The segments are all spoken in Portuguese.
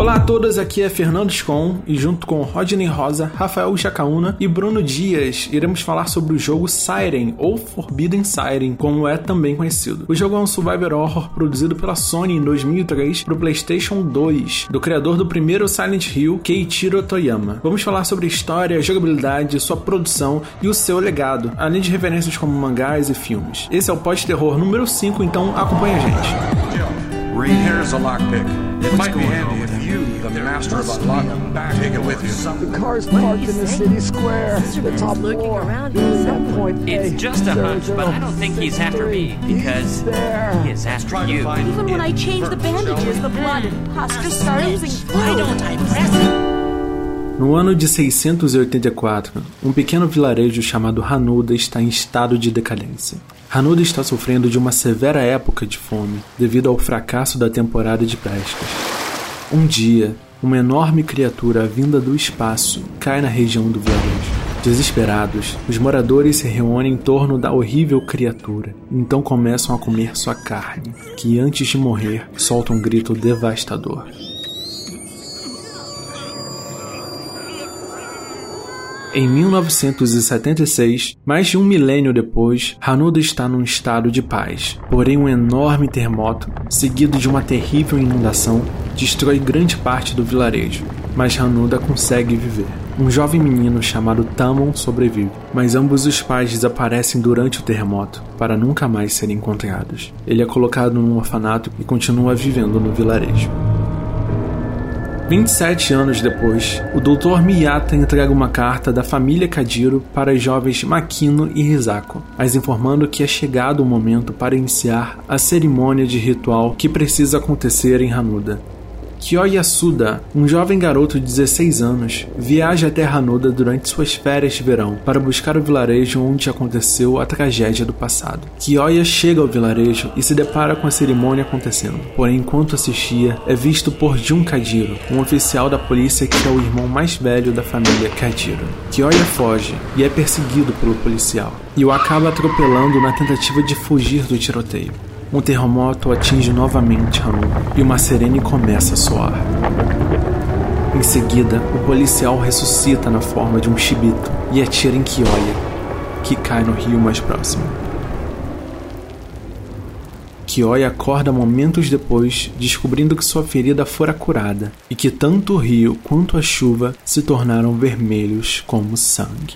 Olá a todos, aqui é Fernando Scon e junto com Rodney Rosa, Rafael Jacaúna e Bruno Dias iremos falar sobre o jogo Siren ou Forbidden Siren, como é também conhecido. O jogo é um survival horror produzido pela Sony em 2003 para o PlayStation 2, do criador do primeiro Silent Hill, Keiichiro Toyama. Vamos falar sobre história, jogabilidade, sua produção e o seu legado, além de referências como mangás e filmes. Esse é o pós-terror número 5, então acompanha a gente. Here's a lockpick. It might be handy if you, the master of unlocking, take it with you. The car's parked in the city square. The top looking floor. around That point It's A, just a hunch, but I don't think he's after me because he is after you. Even when I change the bandages, the blood and pus just start oozing Why don't I press it? No ano de 684, um pequeno vilarejo chamado Hanuda está em estado de decadência. Hanuda está sofrendo de uma severa época de fome devido ao fracasso da temporada de pescas. Um dia, uma enorme criatura vinda do espaço cai na região do vilarejo. Desesperados, os moradores se reúnem em torno da horrível criatura, então começam a comer sua carne, que antes de morrer solta um grito devastador. Em 1976, mais de um milênio depois, Hanuda está num estado de paz. Porém, um enorme terremoto, seguido de uma terrível inundação, destrói grande parte do vilarejo. Mas Hanuda consegue viver. Um jovem menino chamado Tamon sobrevive, mas ambos os pais desaparecem durante o terremoto para nunca mais serem encontrados. Ele é colocado num orfanato e continua vivendo no vilarejo. 27 anos depois, o Dr. Miyata entrega uma carta da família Kadiro para os jovens Makino e Hisako, as informando que é chegado o momento para iniciar a cerimônia de ritual que precisa acontecer em Hanuda. Kyo Yasuda, um jovem garoto de 16 anos, viaja até Hanuda durante suas férias de verão para buscar o vilarejo onde aconteceu a tragédia do passado. Kyoya chega ao vilarejo e se depara com a cerimônia acontecendo. Porém, enquanto assistia, é visto por Jun Kadiro, um oficial da polícia que é o irmão mais velho da família Kadiro. Kyoya foge e é perseguido pelo policial, e o acaba atropelando na tentativa de fugir do tiroteio. Um terremoto atinge novamente Hanuda e uma sirene começa a soar. Em seguida, o policial ressuscita na forma de um chibito e atira em Kyoya, que cai no rio mais próximo. Kyoya acorda momentos depois, descobrindo que sua ferida fora curada e que tanto o rio quanto a chuva se tornaram vermelhos como sangue.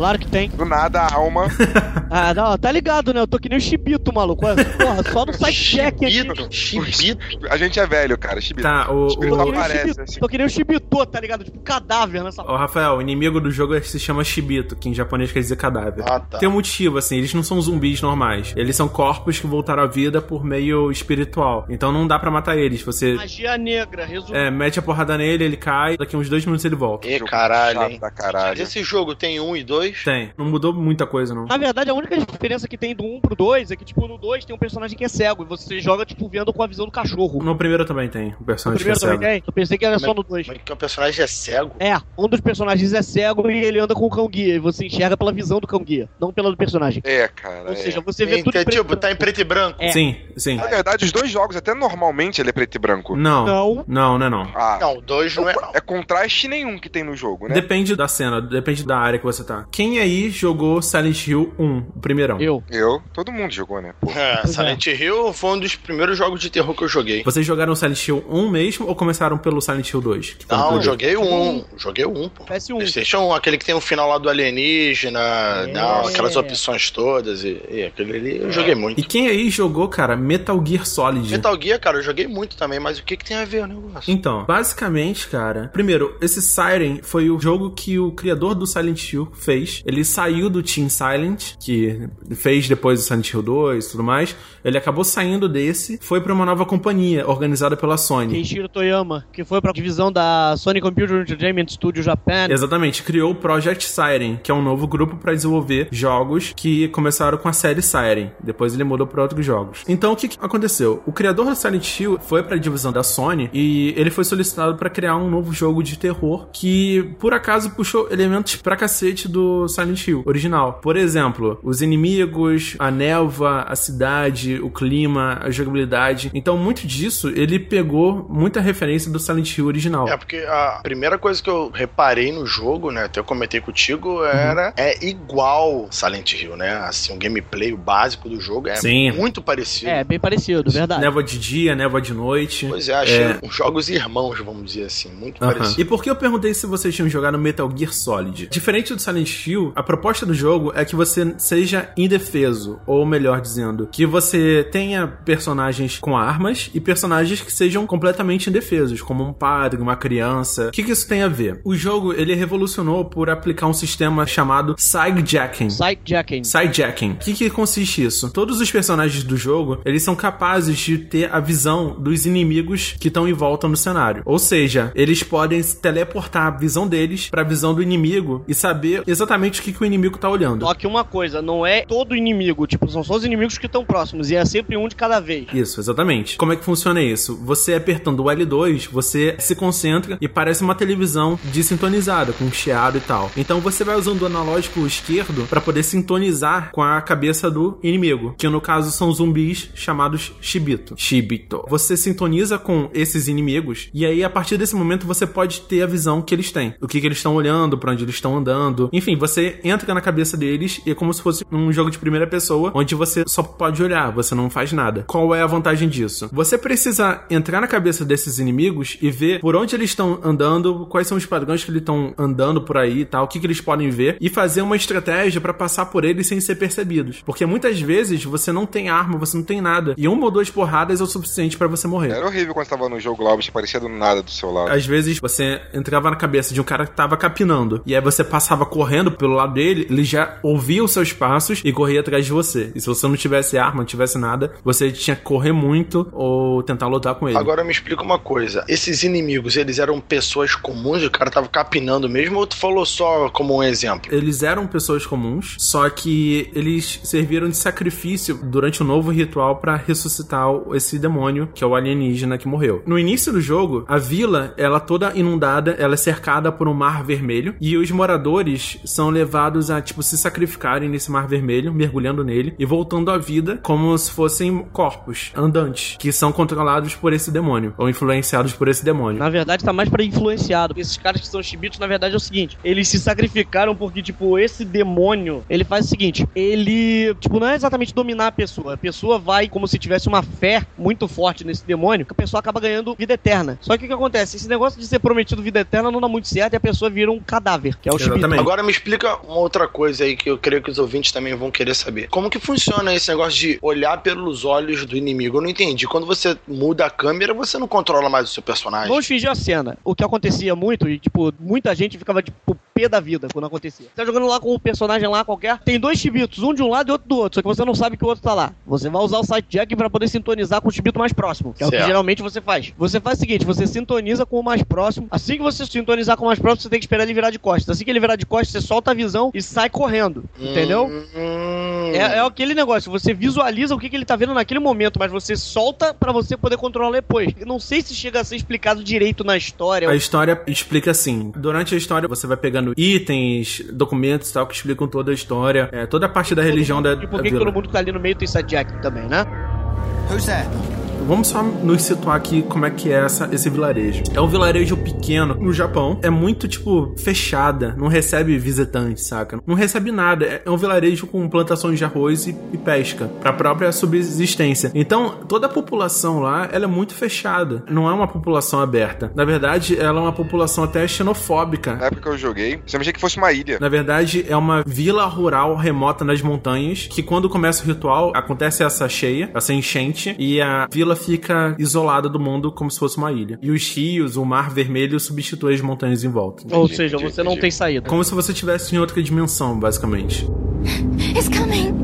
Claro que tem. Do nada a alma. Ah, não, tá ligado, né? Eu tô que nem o Chibito, maluco. Porra, só no sidecheck aqui. Chibito, chibito. A gente é velho, cara. Chibito. Tá, o, Chibito o aparece Chibito, assim. tô que nem o Chibito, tá ligado? Tipo, cadáver nessa Ô, Rafael, o inimigo do jogo se chama Shibito, que em japonês quer dizer cadáver. Ah, tá. Tem um motivo, assim, eles não são zumbis normais. Eles são corpos que voltaram à vida por meio espiritual. Então não dá pra matar eles. Você magia negra, resumindo. é, mete a porrada nele, ele cai, daqui uns dois minutos ele volta. E caralho, hein? da caralho. Esse jogo tem um e dois? Tem. Não mudou muita coisa, não. Na verdade, a única diferença que tem do 1 pro 2 é que, tipo, no 2 tem um personagem que é cego e você joga, tipo, vendo com a visão do cachorro. No primeiro também tem o No personagem que é primeiro também cego. tem? Eu pensei que era só no 2. Como é que o personagem é cego? É, um dos personagens é cego e ele anda com o cão guia. E você enxerga pela visão do cão guia, não pela do personagem. É, cara. Ou é. seja, você vê Tem- tudo tem, em preto e tipo, branco. tá em preto e branco. É. Sim, sim. Na verdade, os dois jogos, até normalmente, ele é preto e branco. Não. Não. Não, não é não. Ah, Não, o dois não é não. é contraste nenhum que tem no jogo, né? Depende da cena, depende da área que você tá. Quem aí jogou Silent Hill 1, o primeirão? Eu. Eu, todo mundo jogou, né? Pô. É, Silent Hill foi um dos primeiros jogos de terror que eu joguei. Vocês jogaram Silent Hill 1 mesmo ou começaram pelo Silent Hill 2? que foi no Não, joguei o 1. Joguei o 1, pô. PS1. PlayStation 1, aquele que tem o final lá do alienígena, não, aquelas opções todas. E, e aquele ali eu joguei muito. E quem aí jogou, cara, Metal Gear Solid? Metal Gear, cara, eu joguei muito também, mas o que, que tem a ver o negócio? Então, basicamente, cara, primeiro, esse Siren foi o jogo que o criador do Silent Hill fez. Ele saiu do Team Silent, que fez depois o Silent Hill 2 e tudo mais. Ele acabou saindo desse, foi pra uma nova companhia organizada pela Sony. Keiichiro Toyama, que foi pra divisão da Sony Computer Entertainment Studio Japan. Exatamente, criou o Project Siren, que é um novo grupo para desenvolver jogos que começaram com a série Siren. Depois ele mudou para outros jogos. Então o que, que aconteceu? O criador do Silent Hill foi para a divisão da Sony e ele foi solicitado para criar um novo jogo de terror que por acaso puxou elementos pra cacete do do Silent Hill original. Por exemplo, os inimigos, a névoa, a cidade, o clima, a jogabilidade. Então, muito disso ele pegou muita referência do Silent Hill original. É, porque a primeira coisa que eu reparei no jogo, né, até eu comentei contigo, era Uhum. é igual Silent Hill, né? Assim, o gameplay, o básico do jogo é Sim. muito parecido. É, bem parecido, verdade. Névoa de dia, névoa de noite. Pois é, achei É. uns jogos irmãos, vamos dizer assim, muito Aham. parecido. E por que eu perguntei se vocês tinham jogado Metal Gear Solid? Diferente do Silent A proposta do jogo é que você seja indefeso, ou melhor dizendo, que você tenha personagens com armas e personagens que sejam completamente indefesos, como um padre, uma criança. O que, que isso tem a ver? O jogo ele revolucionou por aplicar um sistema chamado sidejacking. Sidejacking. Sidejacking. O que, que consiste isso? Todos os personagens do jogo, eles são capazes de ter a visão dos inimigos que estão em volta no cenário. Ou seja, eles podem teleportar a visão deles para a visão do inimigo e saber exatamente o que, que o inimigo tá olhando. Só que uma coisa, não é todo inimigo, tipo, são só os inimigos que estão próximos, e é sempre um de cada vez. Isso, exatamente. Como é que funciona isso? Você apertando o L2, você se concentra e parece uma televisão desintonizada, com chiado e tal. Então você vai usando o analógico esquerdo para poder sintonizar com a cabeça do inimigo, que no caso são zumbis chamados Shibito. Shibito. Você sintoniza com esses inimigos e aí a partir desse momento você pode ter a visão que eles têm, o que, que eles estão olhando, para onde eles estão andando. Enfim, você entra na cabeça deles e é como se fosse um jogo de primeira pessoa, onde você só pode olhar, você não faz nada. Qual é a vantagem disso? Você precisa entrar na cabeça desses inimigos e ver por onde eles estão andando, quais são os padrões que eles estão andando por aí e tal, o que, que eles podem ver, e fazer uma estratégia para passar por eles sem ser percebidos. Porque muitas vezes você não tem arma, você não tem nada, e uma ou duas porradas é o suficiente para você morrer. Era horrível quando tava no jogo lá, o bicho aparecia do nada do seu lado. Às vezes você entrava na cabeça de um cara que tava capinando, e aí você passava correndo pelo lado dele, ele já ouvia os seus passos e corria atrás de você. E se você não tivesse arma, não tivesse nada, você tinha que correr muito ou tentar lutar com ele. Agora me explica uma coisa. Esses inimigos, eles eram pessoas comuns? O cara tava capinando mesmo ou tu falou só como um exemplo? Eles eram pessoas comuns, só que eles serviram de sacrifício durante o novo ritual para ressuscitar esse demônio, que é o alienígena que morreu. No início do jogo, a vila, ela toda inundada, ela é cercada por um mar vermelho e os moradores são levados a tipo se sacrificarem nesse mar vermelho, mergulhando nele e voltando à vida como se fossem corpos andantes que são controlados por esse demônio ou influenciados por esse demônio. Na verdade, tá mais pra influenciado. Esses caras que são chibitos, na verdade, é o seguinte: eles se sacrificaram porque, tipo, esse demônio, ele faz o seguinte: ele, tipo, não é exatamente dominar a pessoa. A pessoa vai como se tivesse uma fé muito forte nesse demônio, que a pessoa acaba ganhando vida eterna. Só que o que acontece? Esse negócio de ser prometido vida eterna não dá muito certo e a pessoa vira um cadáver, que é o chibito. Exatamente. Agora me explica uma outra coisa aí que eu creio que os ouvintes também vão querer saber. Como que funciona esse negócio de olhar pelos olhos do inimigo? Eu não entendi. Quando você muda a câmera, você não controla mais o seu personagem. Vamos fingir a cena. O que acontecia muito, e tipo, muita gente ficava tipo da vida quando acontecia. Você tá jogando lá com um personagem lá qualquer, tem dois chibitos, um de um lado e outro do outro, só que você não sabe que o outro tá lá. Você vai usar o site jack pra poder sintonizar com o chibito mais próximo, que é o que geralmente você faz. Você faz o seguinte, você sintoniza com o mais próximo. Assim que você sintonizar com o mais próximo, você tem que esperar ele virar de costas. Assim que ele virar de costas, você solta a visão e sai correndo. Entendeu? Hum, É, é aquele negócio, você visualiza o que, que ele tá vendo naquele momento, mas você solta pra você poder controlar depois. Eu não sei se chega a ser explicado direito na história. A história explica assim. Durante a história, você vai pegando itens, documentos e tal, que explicam toda a história, é, toda a parte da religião da, E por que, que todo mundo que tá ali no meio tem sidejack também, né? Vamos só nos situar aqui como é que é essa, esse vilarejo. É um vilarejo pequeno no Japão. É muito, tipo, fechada. Não recebe visitantes, saca? Não recebe nada. É é um vilarejo com plantações de arroz e, e pesca. Pra própria subsistência. Então, toda a população lá, ela é muito fechada. Não é uma população aberta. Na verdade, ela é uma população até xenofóbica. Na época que eu joguei, você achei que fosse uma ilha. Na verdade, é uma vila rural remota nas montanhas que quando começa o ritual, acontece essa cheia, essa enchente, e a vila fica isolada do mundo como se fosse uma ilha. E os rios, o mar vermelho substitui as montanhas em volta. Ou Entendi, seja, entendi, você não entendi. tem saída. Como se você estivesse em outra dimensão, basicamente. It's coming.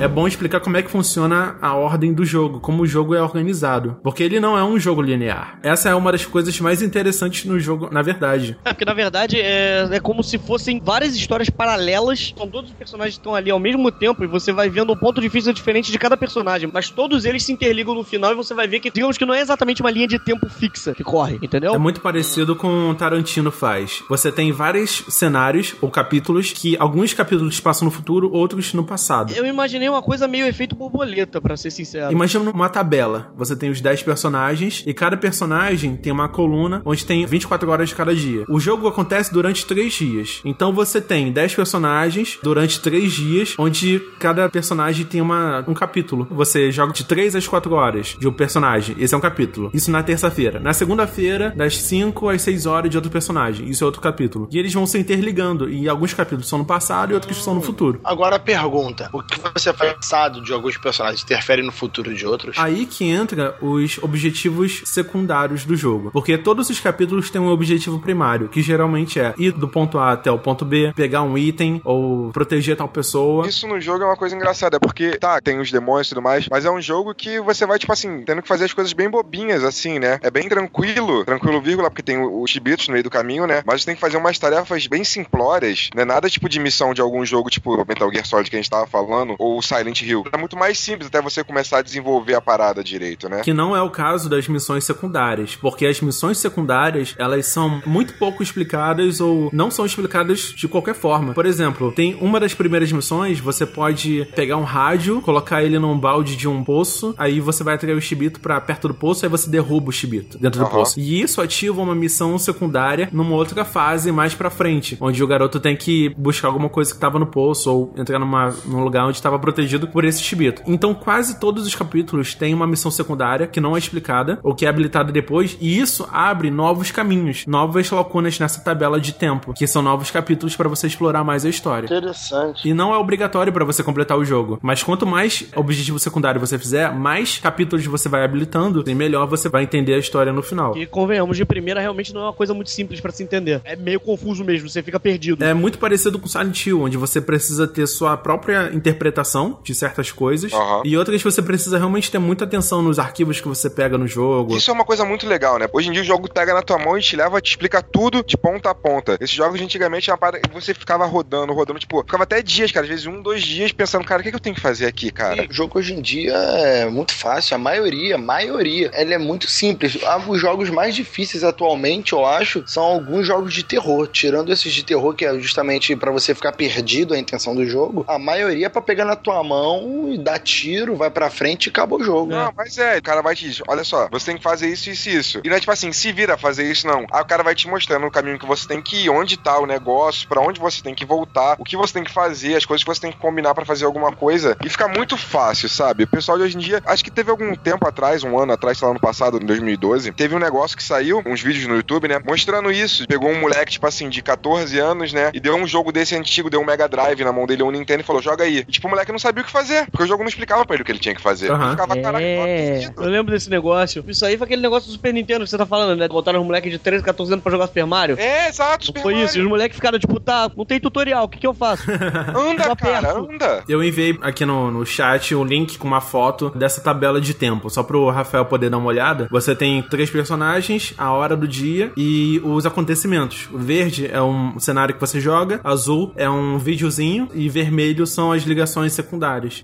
É bom explicar como é que funciona a ordem do jogo, como o jogo é organizado. Porque ele não é um jogo linear. Essa é uma das coisas mais interessantes no jogo, na verdade. É, porque na verdade é, é como se fossem várias histórias paralelas. São todos os personagens que estão ali ao mesmo tempo e você vai vendo um ponto de vista diferente de cada personagem. Mas todos eles se interligam no final e você vai ver que, digamos que não é exatamente uma linha de tempo fixa que corre, entendeu? É muito parecido com o Tarantino faz. Você tem vários cenários ou capítulos que alguns capítulos passam no futuro, outros no passado. Eu imaginei uma coisa meio efeito borboleta, pra ser sincero. Imagina uma tabela. Você tem os 10 personagens e cada personagem tem uma coluna onde tem 24 horas de cada dia. O jogo acontece durante 3 dias. Então você tem 10 personagens durante 3 dias, onde cada personagem tem uma, um capítulo. Você joga de 3 às 4 horas de um personagem. Esse é um capítulo. Isso na terça-feira. Na segunda-feira, das 5 às 6 horas de outro personagem. Isso é outro capítulo. E eles vão se interligando. E alguns capítulos são no passado e outros são no futuro. Agora a pergunta: o que você passado de alguns personagens interfere no futuro de outros? Aí que entra os objetivos secundários do jogo. Porque todos os capítulos têm um objetivo primário, que geralmente é ir do ponto A até o ponto B, pegar um item ou proteger tal pessoa. Isso no jogo é uma coisa engraçada, porque, tá, tem os demônios e tudo mais, mas é um jogo que você vai, tipo assim, tendo que fazer as coisas bem bobinhas, assim, né? É bem tranquilo, tranquilo, vírgula, porque tem os chibitos no meio do caminho, né? Mas você tem que fazer umas tarefas bem simplórias, não é nada tipo de missão de algum jogo, tipo Metal Gear Solid que a gente tava falando, ou Silent Hill. É muito mais simples até você começar a desenvolver a parada direito, né? Que não é o caso das missões secundárias, porque as missões secundárias, elas são muito pouco explicadas ou não são explicadas de qualquer forma. Por exemplo, tem uma das primeiras missões, você pode pegar um rádio, colocar ele num balde de um poço, aí você vai atrair o chibito pra perto do poço, aí você derruba o chibito dentro do Aham. poço. E isso ativa uma missão secundária numa outra fase mais pra frente, onde o garoto tem que buscar alguma coisa que tava no poço ou entrar numa, num lugar onde estava protegido por esse chibito. Então, quase todos os capítulos têm uma missão secundária que não é explicada ou que é habilitada depois, e isso abre novos caminhos, novas lacunas nessa tabela de tempo, que são novos capítulos pra você explorar mais a história. Interessante. E não é obrigatório pra você completar o jogo. Mas quanto mais objetivo secundário você fizer, mais capítulos você vai habilitando, e melhor você vai entender a história no final. E convenhamos, de primeira realmente não é uma coisa muito simples pra se entender. É meio confuso mesmo, você fica perdido. É muito parecido com Silent Hill, onde você precisa ter sua própria interpretação de certas coisas, Aham. e outras você precisa realmente ter muita atenção nos arquivos que você pega no jogo. Isso é uma coisa muito legal, né? Hoje em dia o jogo pega na tua mão e te leva, te explica tudo de ponta a ponta. Esses jogos antigamente é uma parada que você ficava rodando, rodando, tipo, ficava até dias, cara, às vezes um, dois dias pensando, cara, o que, que eu tenho que fazer aqui, cara? E o jogo hoje em dia é muito fácil, a maioria, a maioria, ele é muito simples. Ah, Os jogos mais difíceis atualmente, eu acho, são alguns jogos de terror. Tirando esses de terror, que é justamente pra você ficar perdido a intenção do jogo, a maioria é pra pegar na tua mão e dar tiro, vai pra frente e acaba o jogo. Não, mas é, o cara vai te dizer, olha só, você tem que fazer isso, isso e isso. E não é tipo assim, se vira a fazer isso, não. Aí o cara vai te mostrando o caminho que você tem que ir, onde tá o negócio, pra onde você tem que voltar, o que você tem que fazer, as coisas que você tem que combinar pra fazer alguma coisa. E fica muito fácil, sabe? O pessoal de hoje em dia, acho que teve algum tempo atrás, um ano atrás, sei lá, ano passado, em 2012, teve um negócio que saiu, uns vídeos no YouTube, né? Mostrando isso. Pegou um moleque, tipo assim, de 14 anos, né? E deu um jogo desse antigo, deu um Mega Drive na mão dele, um Nintendo, e falou, joga aí. E tipo, o moleque não sabia o que fazer, porque o jogo não explicava pra ele o que ele tinha que fazer. Aham. Ele ficava, É, acredito." eu lembro desse negócio. Isso aí foi aquele negócio do Super Nintendo que você tá falando, né? Botaram os moleques de 13, 14 anos pra jogar Super Mario. É, exato, Super foi isso? E Mario. os moleques ficaram tipo, tá, não tem tutorial, o que que eu faço? Anda, Só cara, aperto. anda. Eu enviei aqui no, no chat o link com uma foto dessa tabela de tempo, só pro Rafael poder dar uma olhada. Você tem três personagens, a hora do dia e os acontecimentos. O verde é um cenário que você joga, azul é um videozinho e vermelho são as ligações secundárias,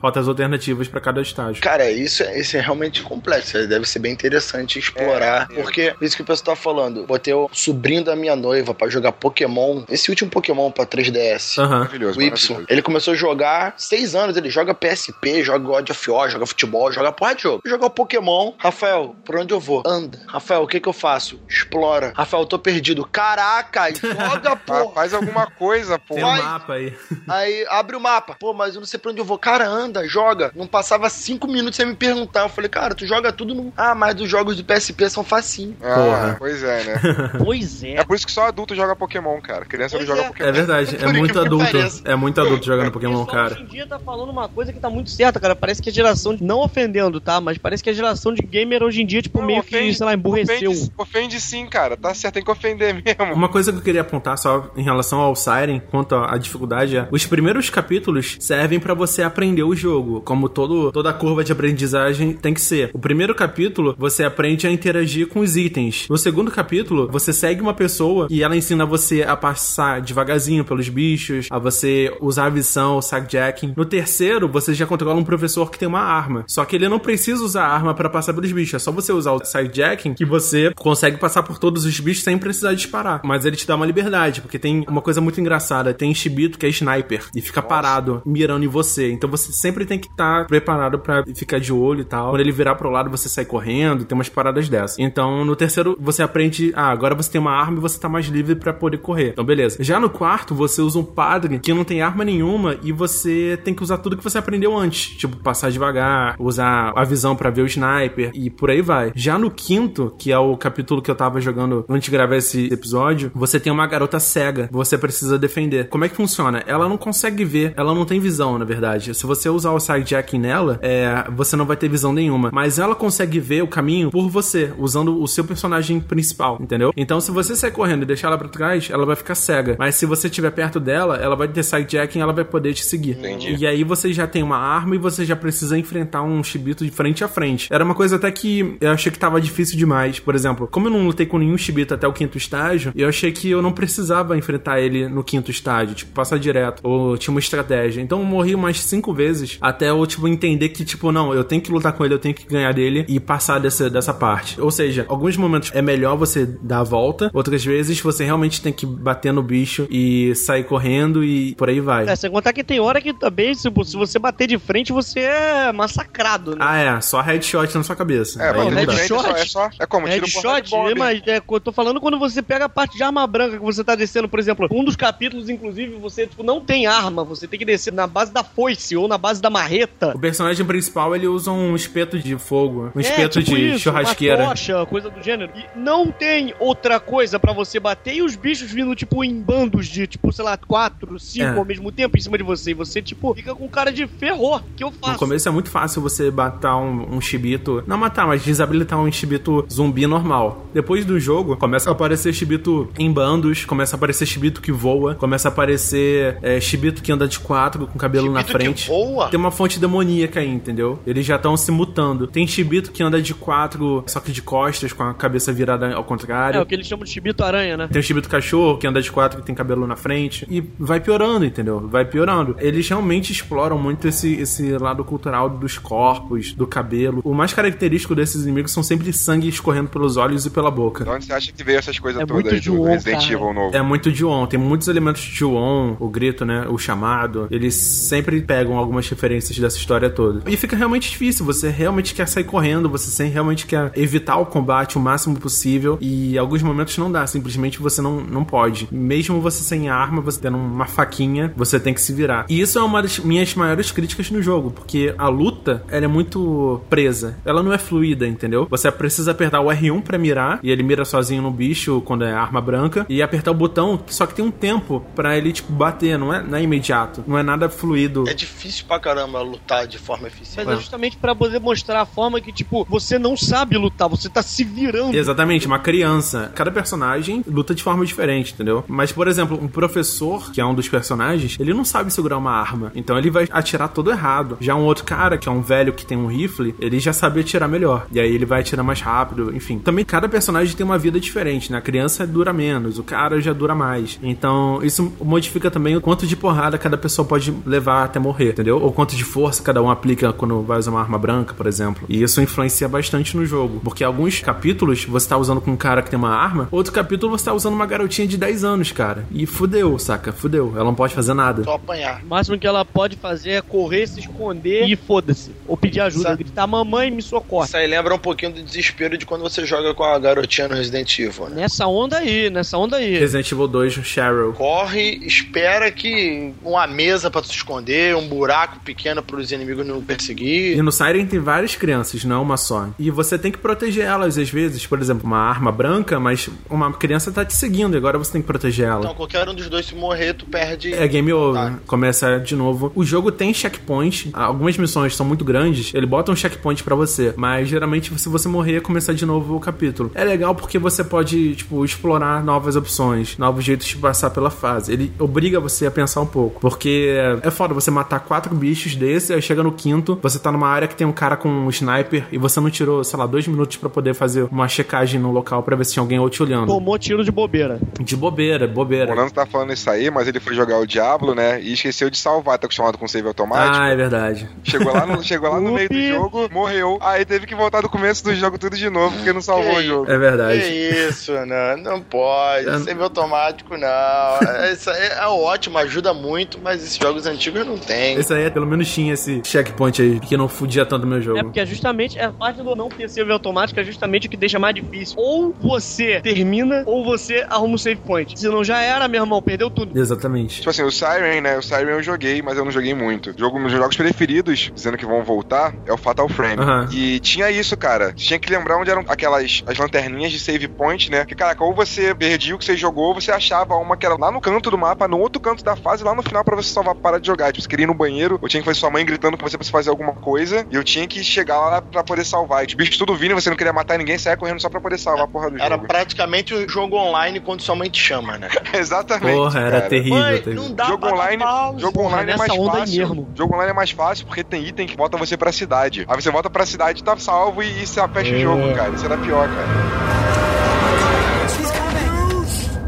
rotas alternativas pra cada estágio. Cara, isso, é- isso é realmente complexo. Deve ser bem interessante explorar. É, porque, isso que o pessoal tá falando, botei o sobrinho da minha noiva pra jogar Pokémon. Esse último Pokémon pra 3DS. Aham. Maravilhoso, O Y. maravilhoso. Ele começou a jogar seis anos. Ele joga PSP, joga God of War, joga futebol, joga porra de jogo. Jogar o Pokémon. Rafael, por onde eu vou? Anda. Rafael, o que que eu faço? Explora. Rafael, eu tô perdido. Caraca, joga, porra. faz alguma coisa, pô. Tem um mapa aí. Aí abre o mapa. Pô, mas eu não sei pra onde eu vou. Cara, anda, joga. Não passava cinco minutos sem me perguntar. Eu falei, cara, tu joga tudo no. Ah, mas os jogos do PSP são facinho. Ah, Porra. pois é, né? pois é. É por isso que só adulto joga Pokémon, cara. Criança Pois não joga é. Pokémon. É verdade, é muito que adulto. É muito adulto jogando Pokémon, cara. hoje em dia tá falando uma coisa que tá muito certa, cara. Parece que a geração, de- não ofendendo, tá? Mas parece que a geração de gamer hoje em dia, tipo, Não, meio que, ofende- sei lá, emburreceu. Ofende, ofende sim, cara. Tá certo, tem que ofender mesmo. Uma coisa que eu queria apontar só em relação ao Siren, quanto à dificuldade, é os primeiros capítulos servem pra você aprendeu o jogo, como todo, toda curva de aprendizagem tem que ser. O primeiro capítulo, você aprende a interagir com os itens. No segundo capítulo, você segue uma pessoa e ela ensina você a passar devagarzinho pelos bichos, a você usar a visão, o sackjacking. No terceiro, você já controla um professor que tem uma arma. Só que ele não precisa usar a arma para passar pelos bichos, é só você usar o sidejacking que você consegue passar por todos os bichos sem precisar disparar. Mas ele te dá uma liberdade, porque tem uma coisa muito engraçada, tem Shibito que é sniper e fica parado mirando em você. Então você sempre tem que estar tá preparado para ficar de olho e tal. Quando ele virar pro lado, você sai correndo, tem umas paradas dessas. Então no terceiro você aprende, ah, agora você tem uma arma e você tá mais livre para poder correr. Então beleza. Já no quarto, você usa um padre que não tem arma nenhuma e você tem que usar tudo que você aprendeu antes, tipo passar devagar, usar a visão para ver o sniper e por aí vai. Já no quinto, que é o capítulo que eu tava jogando antes de gravar esse episódio, você tem uma garota cega, você precisa defender. Como é que funciona? Ela não consegue ver, ela não tem visão, na verdade. Se você usar o sidejacking nela, é, você não vai ter visão nenhuma. Mas ela consegue ver o caminho por você, usando o seu personagem principal, entendeu? Então, se você sair correndo e deixar ela pra trás, ela vai ficar cega. Mas se você estiver perto dela, ela vai ter sidejacking, ela vai poder te seguir. Entendi. E aí você já tem uma arma e você já precisa enfrentar um chibito de frente a frente. Era uma coisa até que eu achei que tava difícil demais. Por exemplo, como eu não lutei com nenhum chibito até o quinto estágio, eu achei que eu não precisava enfrentar ele no quinto estágio, tipo, passar direto. Ou tinha uma estratégia. Então eu morri umas cinco vezes até eu, tipo, entender que, tipo, não, eu tenho que lutar com ele, eu tenho que ganhar dele e passar dessa, dessa parte. Ou seja, alguns momentos é melhor você dar a volta, outras vezes você realmente tem que bater no bicho e sair correndo e por aí vai. É, sem contar que tem hora que também, se, se você bater de frente, você é massacrado, né? Ah, é, só headshot na sua cabeça. É, mas headshot é só, é só. É como tiro Headshot, mas é, eu tô falando quando você pega a parte de arma branca que você tá descendo, por exemplo, um dos capítulos, inclusive, você tipo, não tem arma, você tem que descer na base da foice ou na base da marreta. O personagem principal ele usa um espeto de fogo, um É, espeto tipo de isso, churrasqueira. Uma tocha, coisa do gênero. E não tem outra coisa pra você bater e os bichos vindo, tipo, em bandos de, tipo, sei lá, quatro, cinco É. ao mesmo tempo em cima de você. E você, tipo, fica com cara de ferrou. que eu No faço? começo é muito fácil você matar um, um chibito. Não matar, mas desabilitar um chibito zumbi normal. Depois do jogo, começa a aparecer chibito em bandos, começa a aparecer chibito que voa, começa a aparecer é, chibito que anda de quatro com cabelo na Chibito que frente. Voa? Tem uma fonte demoníaca aí, entendeu? Eles já estão se mutando. Tem chibito que anda de quatro, só que de costas, com a cabeça virada ao contrário. É o que eles chamam de chibito aranha, né? Tem o chibito cachorro, que anda de quatro, que tem cabelo na frente. E vai piorando, entendeu? Vai piorando. Eles realmente exploram muito esse, esse lado cultural dos corpos, do cabelo. O mais característico desses inimigos são sempre sangue escorrendo pelos olhos e pela boca. De onde você acha que veio essas coisas É todas muito aí do Resident cara. Evil novo? É muito Ju-On, tem muitos elementos de Ju-On, o grito, né, o chamado, eles sempre pegam algumas referências dessa história toda. E fica realmente difícil, você realmente quer sair correndo, você realmente quer evitar o combate o máximo possível e alguns momentos não dá, simplesmente você não, não pode. Mesmo você sem arma, você tendo uma faquinha, você tem que se virar. E isso é uma das minhas maiores críticas no jogo, porque a luta, ela é muito presa, ela não é fluida, entendeu? Você precisa apertar o R1 pra mirar, e ele mira sozinho no bicho quando é arma branca, e apertar o botão, só que tem um tempo pra ele, tipo, bater, não é, não é imediato, não é nada fluido. É difícil pra caramba lutar de forma eficiente. Mas é justamente pra poder mostrar a forma que, tipo, você não sabe lutar, você tá se virando. Exatamente, uma criança. Cada personagem luta de forma diferente, entendeu? Mas, por exemplo, um professor, que é um dos personagens, ele não sabe segurar uma arma. Então ele vai atirar todo errado. Já um outro cara, que é um velho que tem um rifle, ele já sabe atirar melhor. E aí ele vai atirar mais rápido, enfim. Também cada personagem tem uma vida diferente, né? A criança dura menos, o cara já dura mais. Então isso modifica também o quanto de porrada cada pessoa pode levar até morrer, entendeu? Ou quanto de força cada um aplica quando vai usar uma arma branca, por exemplo. E isso influencia bastante no jogo. Porque alguns capítulos você tá usando com um cara que tem uma arma, outro capítulo você tá usando uma garotinha de 10 anos, cara. E fudeu, saca? Fudeu. Ela não pode fazer nada. Só apanhar. O máximo que ela pode fazer é correr, se esconder e foda-se. Ou pedir ajuda, Sabe- gritar, mamãe, me socorre. Isso aí lembra um pouquinho do desespero de quando você joga com a garotinha no Resident Evil, né? Nessa onda aí, nessa onda aí. Resident Evil 2, Cheryl. Corre, espera que uma mesa pra tu se esconder, um buraco pequeno pros inimigos não E perseguir. no Siren tem várias crianças, não uma só. E você tem que proteger elas às vezes. Por exemplo, uma arma branca, mas uma criança tá te seguindo e agora você tem que proteger ela. Então, qualquer um dos dois se morrer, tu perde. É game over. Tá. Começa de novo. O jogo tem checkpoint. Algumas missões são muito grandes. Ele bota um checkpoint pra você. Mas geralmente, se você morrer, começar de novo o capítulo. É legal porque você pode, tipo, explorar novas opções, novos jeitos de passar pela fase. Ele obriga você a pensar um pouco. Porque é foda você matar matar quatro bichos desse, aí chega no quinto, você tá numa área que tem um cara com um sniper e você não tirou, sei lá, dois minutos pra poder fazer uma checagem no local pra ver se tinha alguém ou te olhando. Tomou tiro de bobeira. De bobeira, bobeira. O Nando tá falando isso aí, mas ele foi jogar o Diablo, né? E esqueceu de salvar, tá acostumado com save automático. Ah, é verdade. Chegou lá no, chegou lá no meio do jogo, morreu. Aí teve que voltar do começo do jogo tudo de novo, porque não salvou Que o jogo. É verdade. Que isso, não, não pode. É. Save automático, não. É, Isso aí é ótimo, ajuda muito, mas esses jogos antigos não tem. Esse aí, pelo menos, tinha esse checkpoint aí, que não fudia tanto o meu jogo. É porque é justamente a parte do não ter save automático é justamente o que deixa mais difícil. Ou você termina, ou você arruma um save point. Se não já era, meu irmão, perdeu tudo. Exatamente. Tipo assim, o Siren, né? O Siren eu joguei, mas eu não joguei muito. Jogo, meus jogos preferidos, dizendo que vão voltar, é o Fatal Frame. E tinha isso, cara. Você tinha que lembrar onde eram aquelas as lanterninhas de save point, né? Que, caraca, ou você perdia o que você jogou, ou você achava uma que era lá no canto do mapa, no outro canto da fase, lá no final, pra você salvar, parar de jogar. Tipo, você queria ir no banheiro, ou tinha que fazer sua mãe gritando com você pra você fazer alguma coisa, e eu tinha que chegar lá pra poder salvar. E os bichos tudo vindo, você não queria matar ninguém, saia correndo só pra poder salvar a porra do Era jogo. praticamente um jogo online quando sua mãe te chama, né? Exatamente. Porra, era cara. terrível. Mãe, terrível. não dá Jogo pra online, pausa. jogo Porra, online é mais fácil. mesmo. Jogo online é mais fácil porque tem item que volta você pra cidade. Aí você volta pra cidade, tá salvo e, e você fecha o jogo, cara. Isso era pior, cara.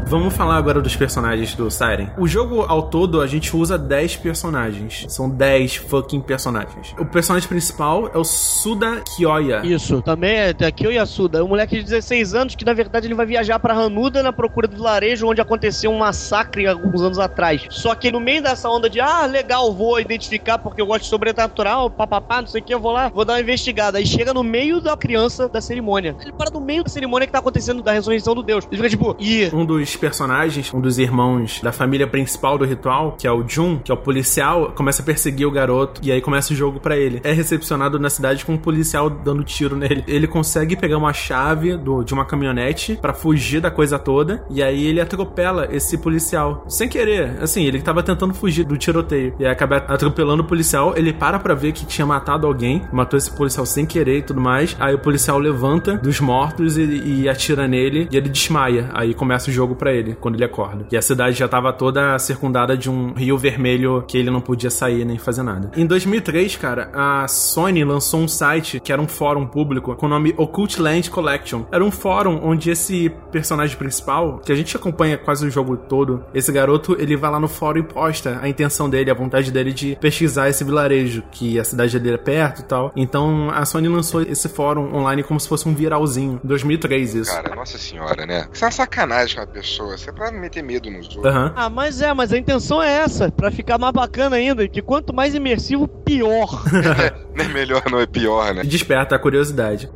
Vamos falar agora dos personagens do Siren. O jogo ao todo a gente usa 10 personagens. São 10 fucking personagens. O personagem principal é o Suda Kyoya. Isso, também é aqui o Yasuda, é um moleque de 16 anos que na verdade ele vai viajar pra Hanuda na procura do vilarejo onde aconteceu um massacre alguns anos atrás. Só que no meio dessa onda de, ah, legal, vou identificar porque eu gosto de sobrenatural, papapá, não sei o que, eu vou lá, vou dar uma investigada. Aí chega no meio da criança da cerimônia. Ele para no meio da cerimônia que tá acontecendo da ressurreição do Deus. Ele fica tipo, ih, Um dos personagens, um dos irmãos da família principal do ritual, que é o Jun, que é o policial, começa a perseguir o garoto e aí começa o jogo pra ele. É recepcionado na cidade com um policial dando tiro nele. Ele consegue pegar uma chave do- de uma caminhonete pra fugir da coisa toda e aí ele atropela esse policial sem querer. Assim, ele tava tentando fugir do tiroteio e aí acaba atropelando o policial. Ele para pra ver que tinha matado alguém, matou esse policial sem querer e tudo mais. Aí o policial levanta dos mortos e, e atira nele e ele desmaia. Aí começa o jogo pra ele quando ele acorda. E a cidade já tava toda circundada de um rio vermelho que ele não podia sair nem fazer nada. Em 2003, cara, a Sony lançou um site que era um fórum público com o nome Occult Land Collection. Era um fórum onde esse personagem principal, que a gente acompanha quase o jogo todo, esse garoto, ele vai lá no fórum e posta a intenção dele, a vontade dele de pesquisar esse vilarejo, que a cidade dele é perto e tal. Então a Sony lançou esse fórum online como se fosse um viralzinho. Em 2003 isso. Cara, nossa senhora, né? Isso é uma sacanagem com a pessoa. Isso é pra meter medo nos outros. Aham. Ah, mas é, mas a intenção é essa, pra ficar mais bacana ainda, que quanto mais imersivo, pior. Não é melhor, não é pior, né? Desperta a curiosidade.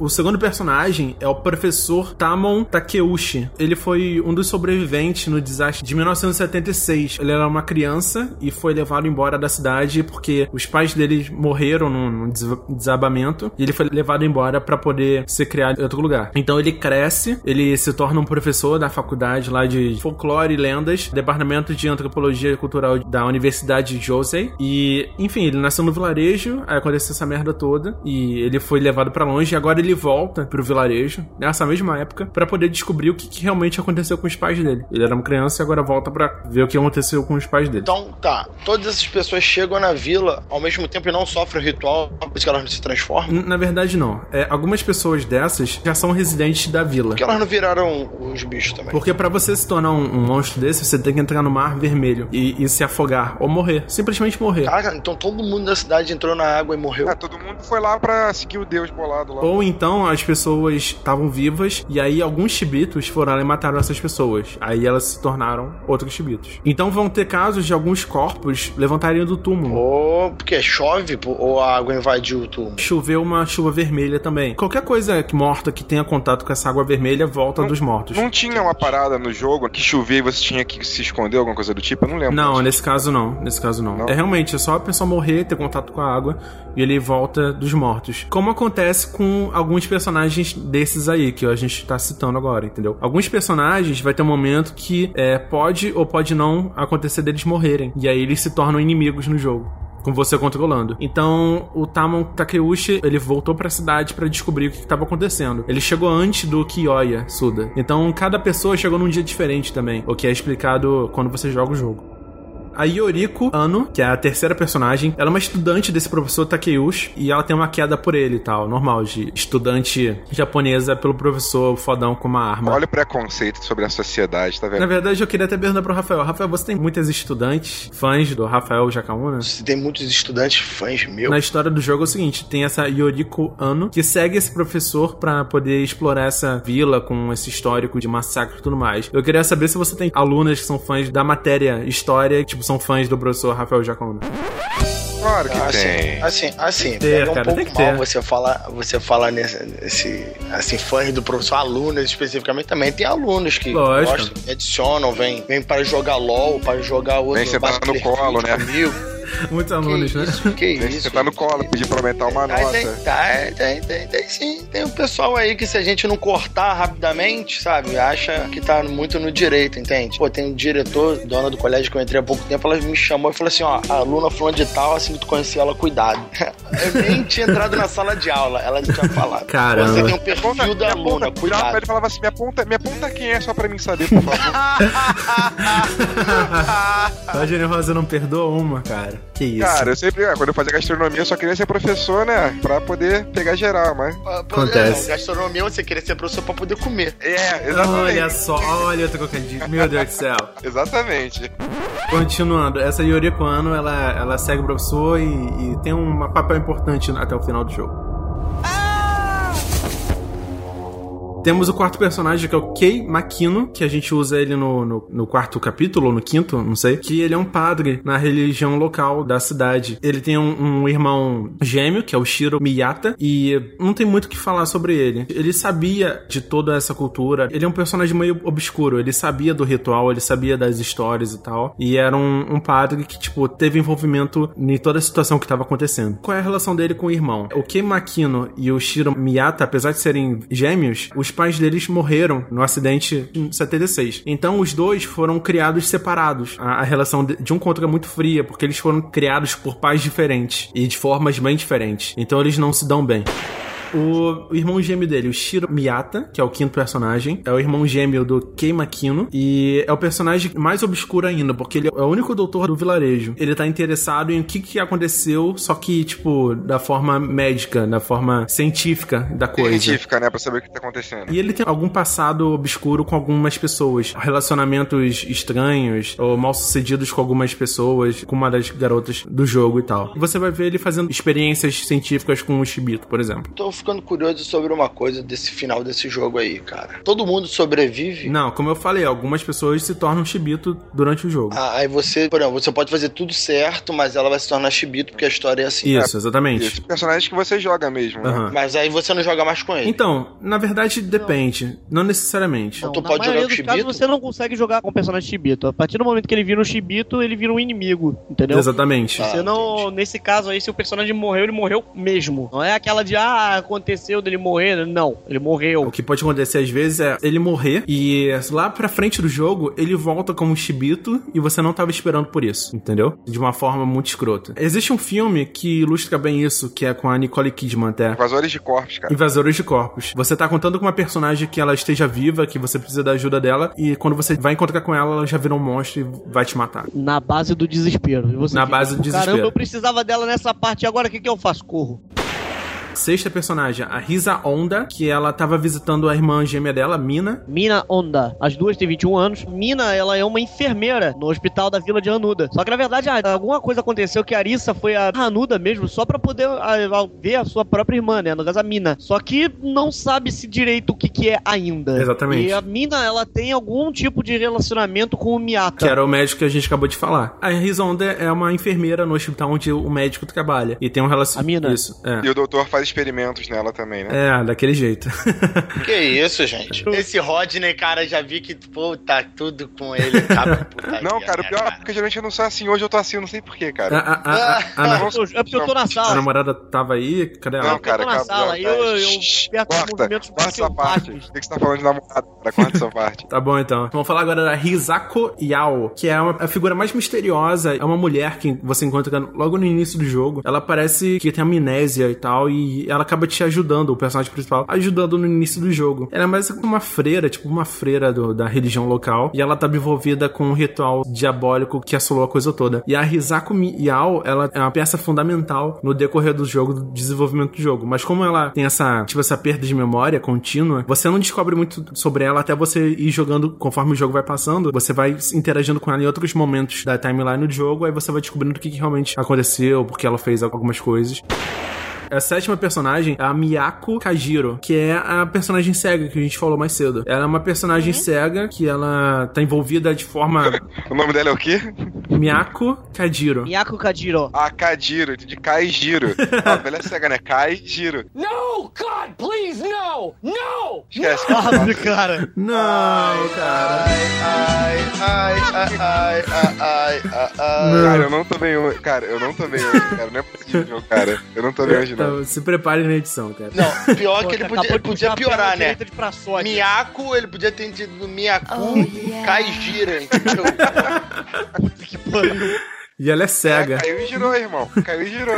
O segundo personagem é o professor Tamon Takeuchi. Ele foi um dos sobreviventes no desastre de 1976. Ele era uma criança e foi levado embora da cidade porque os pais dele morreram num num des- desabamento e ele foi levado embora para poder ser criado em outro lugar. Então ele cresce, ele se torna um professor da faculdade lá de folclore e lendas, departamento de antropologia cultural da Universidade de Josei. E, enfim, ele nasceu no vilarejo, aí aconteceu essa merda toda e ele foi levado pra longe e agora ele volta pro vilarejo nessa mesma época pra poder descobrir o que, que realmente aconteceu com os pais dele. Ele era uma criança e agora volta pra ver o que aconteceu com os pais dele. Então, tá. Todas essas pessoas chegam na vila ao mesmo tempo e não sofrem o ritual, por isso que elas não se transformam. Na verdade, não. É, algumas pessoas dessas já são residentes da vila. Por que elas não viraram os bichos também? Porque pra você se tornar um, um monstro desse, você tem que entrar no mar vermelho e, e se afogar ou morrer. Simplesmente morrer. Caraca, então todo mundo da cidade entrou na água e morreu. Ah, todo mundo foi lá pra seguir o Deus bolado lá. Ou então as pessoas estavam vivas e aí alguns chibitos foram lá e mataram essas pessoas. Aí elas se tornaram outros chibitos. Então vão ter casos de alguns corpos levantarem do túmulo. Ou porque chove ou a água invadiu o túmulo. Choveu uma chuva vermelha também. Qualquer coisa morta que tenha contato com essa água vermelha volta dos mortos. Não tinha uma parada no jogo que chovia e você tinha que se esconder, alguma coisa do tipo? Eu não lembro. Não, disso. nesse caso não. Nesse caso não. Não? É realmente é só a pessoa morrer, ter contato com a água e ele volta dos mortos. Como acontece com alguns personagens desses aí que a gente tá citando agora, entendeu? Alguns personagens vai ter um momento que é, pode ou pode não acontecer deles morrerem. E aí eles se tornam inimigos no jogo. Com você controlando. Então, o Tamon Takeuchi, ele voltou pra cidade pra descobrir o que estava acontecendo. Ele chegou antes do Kiyoya Suda. Então, cada pessoa chegou num dia diferente também. O que é explicado quando você joga o jogo. A Yoriko Ano, que é a terceira personagem, ela é uma estudante desse professor Takeuchi e ela tem uma queda por ele e tal, normal, de estudante japonesa pelo professor fodão com uma arma. Olha o preconceito sobre a sociedade, tá Na vendo? verdade, eu queria até perguntar pro Rafael. Rafael, você tem muitas estudantes, fãs do Rafael Jacaúna? Você tem muitos estudantes fãs meu. Na história do jogo é o seguinte: tem essa Yoriko Ano que segue esse professor pra poder explorar essa vila com esse histórico de massacre e tudo mais. Eu queria saber se você tem alunas que são fãs da matéria história, tipo, são fãs do professor Rafael Jacaúna. Claro que assim, tem. assim, assim, Ter, pega um cara, pouco mal ter. você falar, você falar nesse, nesse, assim, fãs do professor, alunos especificamente, também tem alunos que Lógico. gostam, adicionam, vem, vem para jogar LOL, para jogar outro Vem sentar no colo, né? comigo. Muitos alunos, que né? Isso, que isso. você tá no colo, pedir pra aumentar uma Aí tem, nota. tá, tem, tem, tem sim. Tem um pessoal aí que se a gente não cortar rapidamente, sabe, acha que tá muito no direito, entende? Pô, tem um diretor, dona do colégio que eu entrei há pouco tempo, ela me chamou e falou assim, ó, a aluna fulano de tal, assim que tu conhecia ela, cuidado. eu nem tinha entrado na sala de aula, ela tinha falado. Caramba. Você tem um perfil da aluna, ponta, cuidado. ele e falava assim: minha ponta, minha ponta quem é só pra mim saber, por favor. A generosa não perdoa uma, cara. Que isso. Cara, eu sempre, ah, quando eu fazia gastronomia, eu só queria ser professor, né? Pra poder pegar geral, mas. Acontece. Não, gastronomia, você queria ser professor pra poder comer. É, exatamente. Olha só, olha, eu tô colocando. Meu Deus do céu. Exatamente. Continuando, essa Yoriko Ano, ela, ela segue o professor e, e tem um papel importante até o final do jogo. Temos o quarto personagem, que é o Kei Makino, que a gente usa ele no, no, no quarto capítulo, ou no quinto, não sei, que ele é um padre na religião local da cidade. Ele tem um, um irmão gêmeo, que é o Shiro Miyata, e não tem muito o que falar sobre ele. Ele sabia de toda essa cultura, ele é um personagem meio obscuro, ele sabia do ritual, ele sabia das histórias e tal, e era um, um padre que, tipo, teve envolvimento em toda a situação que estava acontecendo. Qual é a relação dele com o irmão? O Kei Makino e o Shiro Miyata, apesar de serem gêmeos, os pais deles morreram no acidente em 76. Então os dois foram criados separados. A, a relação de, de um contra é muito fria, porque eles foram criados por pais diferentes e de formas bem diferentes. Então eles não se dão bem. O, o irmão gêmeo dele, o Shiro Miyata, que é o quinto personagem, é o irmão gêmeo do Kei Makino e é o personagem mais obscuro ainda, porque ele é o único doutor do vilarejo. Ele tá interessado em o que, que aconteceu, só que, tipo, da forma médica, da forma científica da coisa. Científica, né? Pra saber o que tá acontecendo. E ele tem algum passado obscuro com algumas pessoas. Relacionamentos estranhos ou mal sucedidos com algumas pessoas, com uma das garotas do jogo e tal. E você vai ver ele fazendo experiências científicas com o Shibito, por exemplo. Tô ficando curioso sobre uma coisa desse final desse jogo aí, cara. Todo mundo sobrevive? Não, como eu falei, algumas pessoas se tornam Shibito durante o jogo. Ah, aí você, por exemplo, você pode fazer tudo certo, mas ela vai se tornar chibito porque a história é assim. Isso, exatamente. Isso, personagens que você joga mesmo, né? Aham. Mas aí você não joga mais com ele. Então, na verdade, depende. Não necessariamente. Não, tu na pode jogar com casos Shibito? você não consegue jogar com o personagem Shibito. A partir do momento que ele vira um Shibito, ele vira um inimigo, entendeu? Exatamente. Ah, Você não, entendi. nesse caso aí, se o personagem morreu, ele morreu mesmo. Não é aquela de, ah, aconteceu dele morrer. Não, ele O morreu. que pode acontecer às vezes é ele morrer e lá pra frente do jogo ele volta como Shibito e você não tava esperando por isso, entendeu? De uma forma muito escrota. Existe um filme que ilustra bem isso, que é com a Nicole Kidman até. Invasores de corpos, cara. Invasores de corpos. Você tá contando com uma personagem que ela esteja viva, que você precisa da ajuda dela, e quando você vai encontrar com ela, ela já virou um monstro e vai te matar. Na base do desespero. Você Na fica, base do "Pô, Caramba, desespero." eu precisava dela nessa parte. Agora o que, que eu faço? Corro. Sexta personagem, a Risa Onda, que ela tava visitando a irmã gêmea dela, Mina. Mina Onda. As duas têm 21 anos. Mina, ela é uma enfermeira no hospital da vila de Hanuda. Só que na verdade, alguma coisa aconteceu que a Arissa foi a Hanuda mesmo, só pra poder ver a sua própria irmã, né? No caso, a Mina. Só que não sabe-se direito o que, que é ainda. Exatamente. E a Mina, ela tem algum tipo de relacionamento com o Miyata. Que era o médico que a gente acabou de falar. A Risa Onda é uma enfermeira no hospital onde o médico trabalha. E tem um relacionamento. A Mina? Isso, é. E o doutor faz experimentos nela também, né? É, daquele jeito. Que isso, gente? Esse Rodney, cara, já vi que, pô, tá tudo com ele. Tá putaria, Não, cara, o né, pior é porque geralmente eu não sou assim. Hoje eu tô assim, eu não sei porquê, a, cara. a, a, a, a, na- É porque eu tô na a sala. namorada tava aí, cadê ela? Não, eu tô cara, na sala, eu- eu os corta, movimentos corta essa parte. O que você tá falando de namorado, cara? Corta essa parte. Tá bom então. Vamos falar agora da Hisako Yao, que é uma, a figura mais misteriosa. É uma mulher que você encontra logo no início do jogo. Ela parece que tem amnésia e tal, e e ela acaba te ajudando, o personagem principal, ajudando no início do jogo. Ela é mais uma freira, tipo uma freira do- da religião local, e ela tá envolvida com um ritual diabólico que assolou a coisa toda. E a Hisako Miyao, ela é uma peça fundamental no decorrer do jogo, do desenvolvimento do jogo. Mas como ela tem essa, tipo, essa perda de memória contínua, você não descobre muito sobre ela até você ir jogando conforme o jogo vai passando. Você vai interagindo com ela em outros momentos da timeline do jogo, aí você vai descobrindo o que, que realmente aconteceu, porque ela fez algumas coisas. A sétima personagem é a Miyako Kajiro, que é a personagem cega que a gente falou mais cedo. Ela é uma personagem cega que ela tá envolvida de forma O nome dela é o quê? Miyako Kajiro. Miyako Kajiro. Ah, Kajiro, de Kaijiro. Ah, a velha é cega, né? Kaijiro. No! God, please, no! No! Esquece. Ah, cara. Não, cara. Ai, ai, ai, ai, ai, ai, ai, ai. Cara, eu não tô bem hoje. Cara, eu não tô bem hoje, cara. Não é possível, cara. Eu não tô bem hoje, não. Então, se prepare na edição, cara. Não, pior que ele Acabou podia, ele podia piorar, né? Miaco, ele podia ter entendido Miaku, Oh, yeah. Kaijira, entendeu? Que pariu. E ela é É, cega. caiu e girou, irmão. Caiu e girou.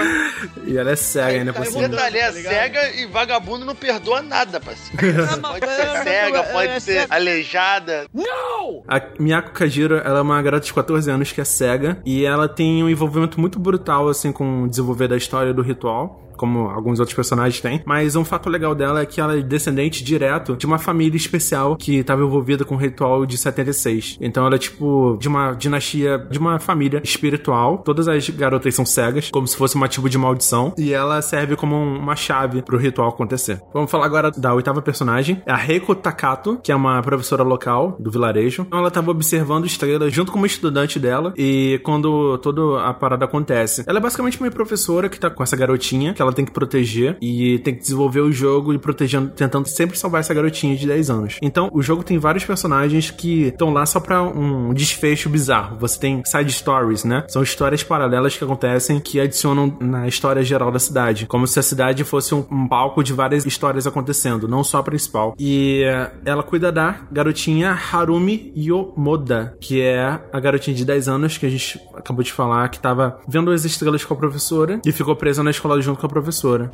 E ela é cega ainda por cima. Detalhe, é tá cega e vagabundo não perdoa nada, parceiro. Mas- Pode é, ser cega, é, pode é ser aleijada. No! A Miyako Kajiro, ela é uma garota de 14 anos que é cega e ela tem um envolvimento muito brutal, assim, com o desenvolver da história do ritual. Como alguns outros personagens têm. Mas um fato legal dela é que ela é descendente direto de uma família especial que estava envolvida com o ritual de 76. Então ela é tipo de uma dinastia, de uma família espiritual. Todas as garotas são cegas, como se fosse uma tipo de maldição. E ela serve como um- uma chave pro ritual acontecer. Vamos falar agora da oitava personagem. É a Reiko Takato, que é uma professora local do vilarejo. Então ela tava observando estrelas junto com uma estudante dela. E quando toda a parada acontece, ela é basicamente uma professora que tá com essa garotinha, que ela tem que proteger. E tem que desenvolver o jogo e protegendo, tentando sempre salvar essa garotinha de 10 anos. Então o jogo tem vários personagens que estão lá só pra um desfecho bizarro. Você tem side stories, né? São histórias paralelas que acontecem que adicionam na história geral da cidade. Como se a cidade fosse um, um palco de várias histórias acontecendo, não só a principal. E eh, ela cuida da garotinha Harumi Yomoda, que é a garotinha de 10 anos que a gente acabou de falar, que tava vendo as estrelas com a professora e ficou presa na escola junto com a professora.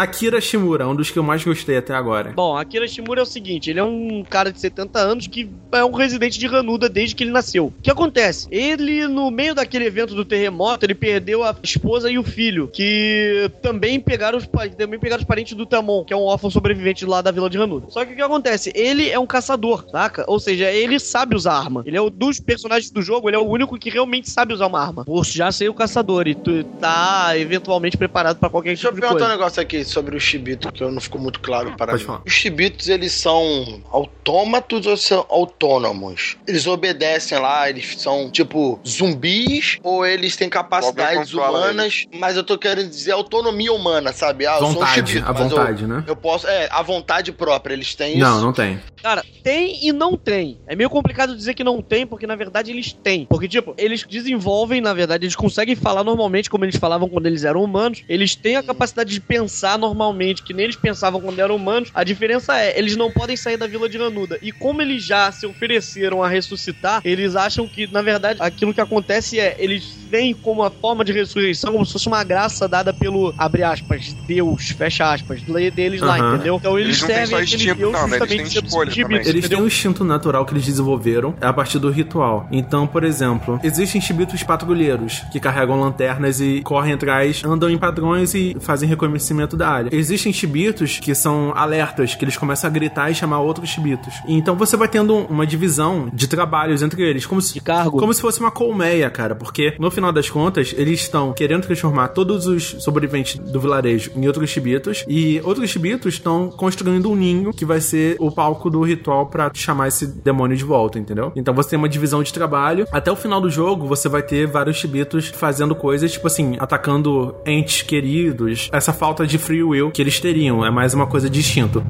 Akira Shimura, um dos que eu mais gostei até agora. Bom, Akira Shimura é o seguinte, ele é um cara de 70 anos que é um residente de Hanuda desde que ele nasceu. O que acontece? Ele, no meio daquele evento do terremoto, ele perdeu a esposa e o filho, que também pegaram os, também pegaram os parentes do Tamon, que é um órfão sobrevivente lá da vila de Hanuda. Só que o que acontece? Ele é um caçador, saca? Ou seja, ele sabe usar arma. Ele é o dos personagens do jogo, ele é o único que realmente sabe usar uma arma. Por já ser o caçador e tu tá eventualmente preparado pra qualquer Deixa eu tipo de perguntar um negócio aqui sobre o Chibito, que não ficou muito claro para Pode mim. falar. Os Chibitos, eles são autômatos ou são autônomos? Eles obedecem lá, eles são, tipo, zumbis ou eles têm capacidades humanas, mas eu tô querendo dizer autonomia humana, sabe? Ah, eu sou um Vontade, Chibito, a mas eu- vontade, né? Eu posso, é, a vontade própria, eles têm isso. Não, não tem. Cara, tem e não tem. É meio complicado dizer que não tem, porque na verdade eles têm. Porque, tipo, eles desenvolvem, na verdade, eles conseguem falar normalmente como eles falavam quando eles eram humanos. Eles têm a capacidade de pensar normalmente, que nem eles pensavam quando eram humanos. A diferença é, eles não podem sair da Vila de Nanuda. E como eles já se ofereceram a ressuscitar, eles acham que, na verdade, aquilo que acontece é, eles veem como a forma de ressurreição como se fosse uma graça dada pelo, abre aspas, Deus, fecha aspas, lei deles lá, Aham. entendeu? Então eles, Eles têm servem aquele instinto, Deus não? Eles justamente têm escolha. Eles entendeu? têm um instinto natural que eles desenvolveram a partir do ritual. Então, por exemplo, existem chibitos patrulheiros que carregam lanternas e correm atrás, andam em padrões e fazem reconhecimento da área. Existem chibitos que são alertas, que eles começam a gritar e chamar outros chibitos. Então você vai tendo uma divisão de trabalhos entre eles, como se De cargo. como se fosse uma colmeia, cara, porque no final das contas, eles estão querendo transformar todos os sobreviventes do vilarejo em outros chibitos e outros chibitos estão construindo um ninho que vai ser o palco do ritual pra chamar esse demônio de volta, entendeu? Então você tem uma divisão de trabalho. Até o final do jogo, você vai ter vários chibitos fazendo coisas, tipo assim, atacando entes queridos. Essa falta de free will que eles teriam, é mais uma coisa de instinto.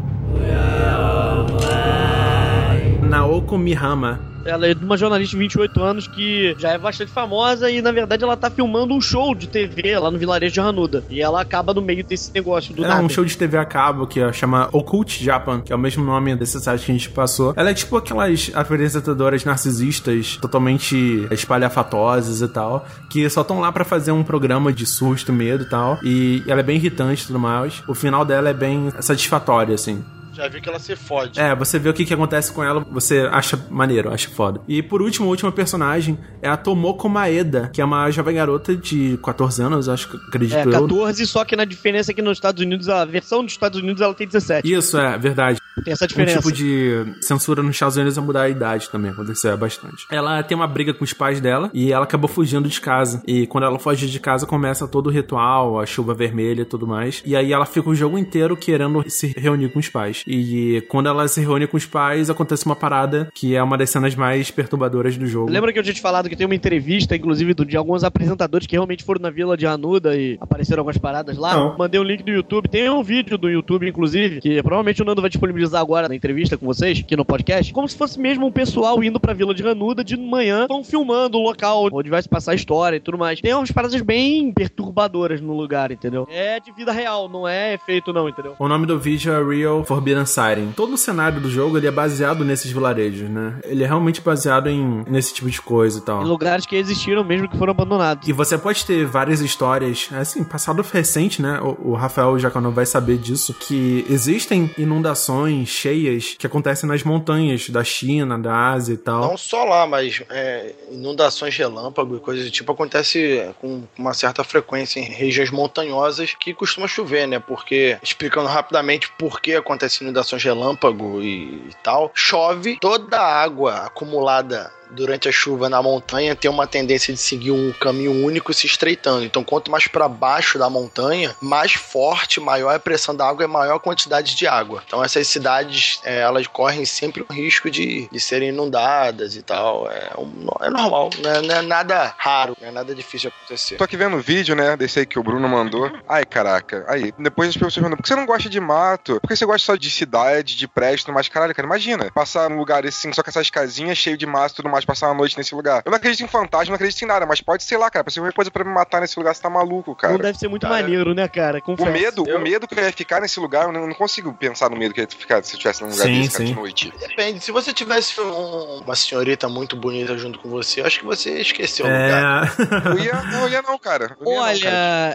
Naoko Mihama Ela é de uma jornalista de 28 anos que já é bastante famosa e, na verdade, ela tá filmando um show de TV lá no vilarejo de Hanuda. E ela acaba no meio desse negócio do É nada. um show de TV a cabo que ó, chama Occult Japan, que é o mesmo nome desse site que a gente passou. Ela é tipo aquelas apresentadoras narcisistas totalmente espalhafatosas e tal, que só estão lá pra fazer um programa de susto, medo e tal. E ela é bem irritante e tudo mais. O final dela é bem satisfatório, assim. Já vi que ela se fode. É, você vê o que, que acontece com ela, você acha maneiro, acha foda. E por último, a última personagem é a Tomoko Maeda, que é uma jovem garota de 14 anos, acho que acredito É, eu. 14, só que na diferença é que nos Estados Unidos, a versão dos Estados Unidos ela tem 17. Isso, é, verdade. Tem essa Um diferença. tipo de censura nos Estados Unidos é mudar a idade também, aconteceu bastante. Ela tem uma briga com os pais dela e ela acabou fugindo de casa. E quando ela foge de casa, começa todo o ritual, a chuva vermelha e tudo mais. E aí ela fica o jogo inteiro querendo se reunir com os pais. E quando ela se reúne com os pais, acontece uma parada que é uma das cenas mais perturbadoras do jogo. Lembra que eu tinha te falado que tem uma entrevista, inclusive, do- de alguns apresentadores que realmente foram na vila de Anuda e apareceram algumas paradas lá? Não. Mandei um link do YouTube. Tem um vídeo do YouTube, inclusive, que provavelmente o Nando vai disponibilizar agora na entrevista com vocês, aqui no podcast, como se fosse mesmo um pessoal indo pra vila de Anuda de manhã, vão filmando o local onde vai se passar a história e tudo mais. Tem umas paradas bem perturbadoras no lugar, entendeu? É de vida real, não é efeito não, entendeu? O nome do vídeo é Real Forbidden Siren. Todo o cenário do jogo ele é baseado nesses vilarejos, né? Ele é realmente baseado em nesse tipo de coisa e tal. Em lugares que existiram mesmo que foram abandonados. E você pode ter várias histórias, assim, passado recente, né? O, o Rafael Jacanão vai saber disso, que existem inundações cheias que acontecem nas montanhas da China, da Ásia e tal. Não só lá, mas é, inundações relâmpago e coisas do tipo acontece com uma certa frequência em regiões montanhosas que costuma chover, né? Porque, explicando rapidamente por que acontece inundações relâmpago e, e tal, chove toda a água acumulada durante a chuva na montanha tem uma tendência de seguir um caminho único se estreitando. Então, quanto mais para baixo da montanha, mais forte, maior a pressão da água e maior a quantidade de água. Então, essas cidades, é, elas correm sempre o risco de, de serem inundadas e tal. É, é normal, não é, não é nada raro, não é nada difícil de acontecer. Tô aqui vendo o vídeo, né, desse aí que o Bruno mandou. Ai, caraca. Aí, depois as pessoas perguntam, por que você não gosta de mato? Por que você gosta só de cidade, de prédio, mas caralho, cara, imagina. Passar num lugar assim, só com essas casinhas cheio de mato tudo mais, passar uma noite nesse lugar. Eu não acredito em fantasma, não acredito em nada, mas pode ser lá, cara. Pode ser qualquer coisa pra me matar nesse lugar, você tá maluco, cara. Não deve ser muito cara, maneiro, né, cara? O Confesso. medo, Eu- o medo que eu ia ficar nesse lugar, eu não, consigo pensar no medo que eu ia ficar se eu estivesse num lugar Sim, desse, cara, sim. de noite. Depende, se você tivesse um- uma senhorita muito bonita junto com você, eu acho que você esqueceu o lugar. É. Eu ia, não, eu ia não, cara. Eu ia não, cara. Olha,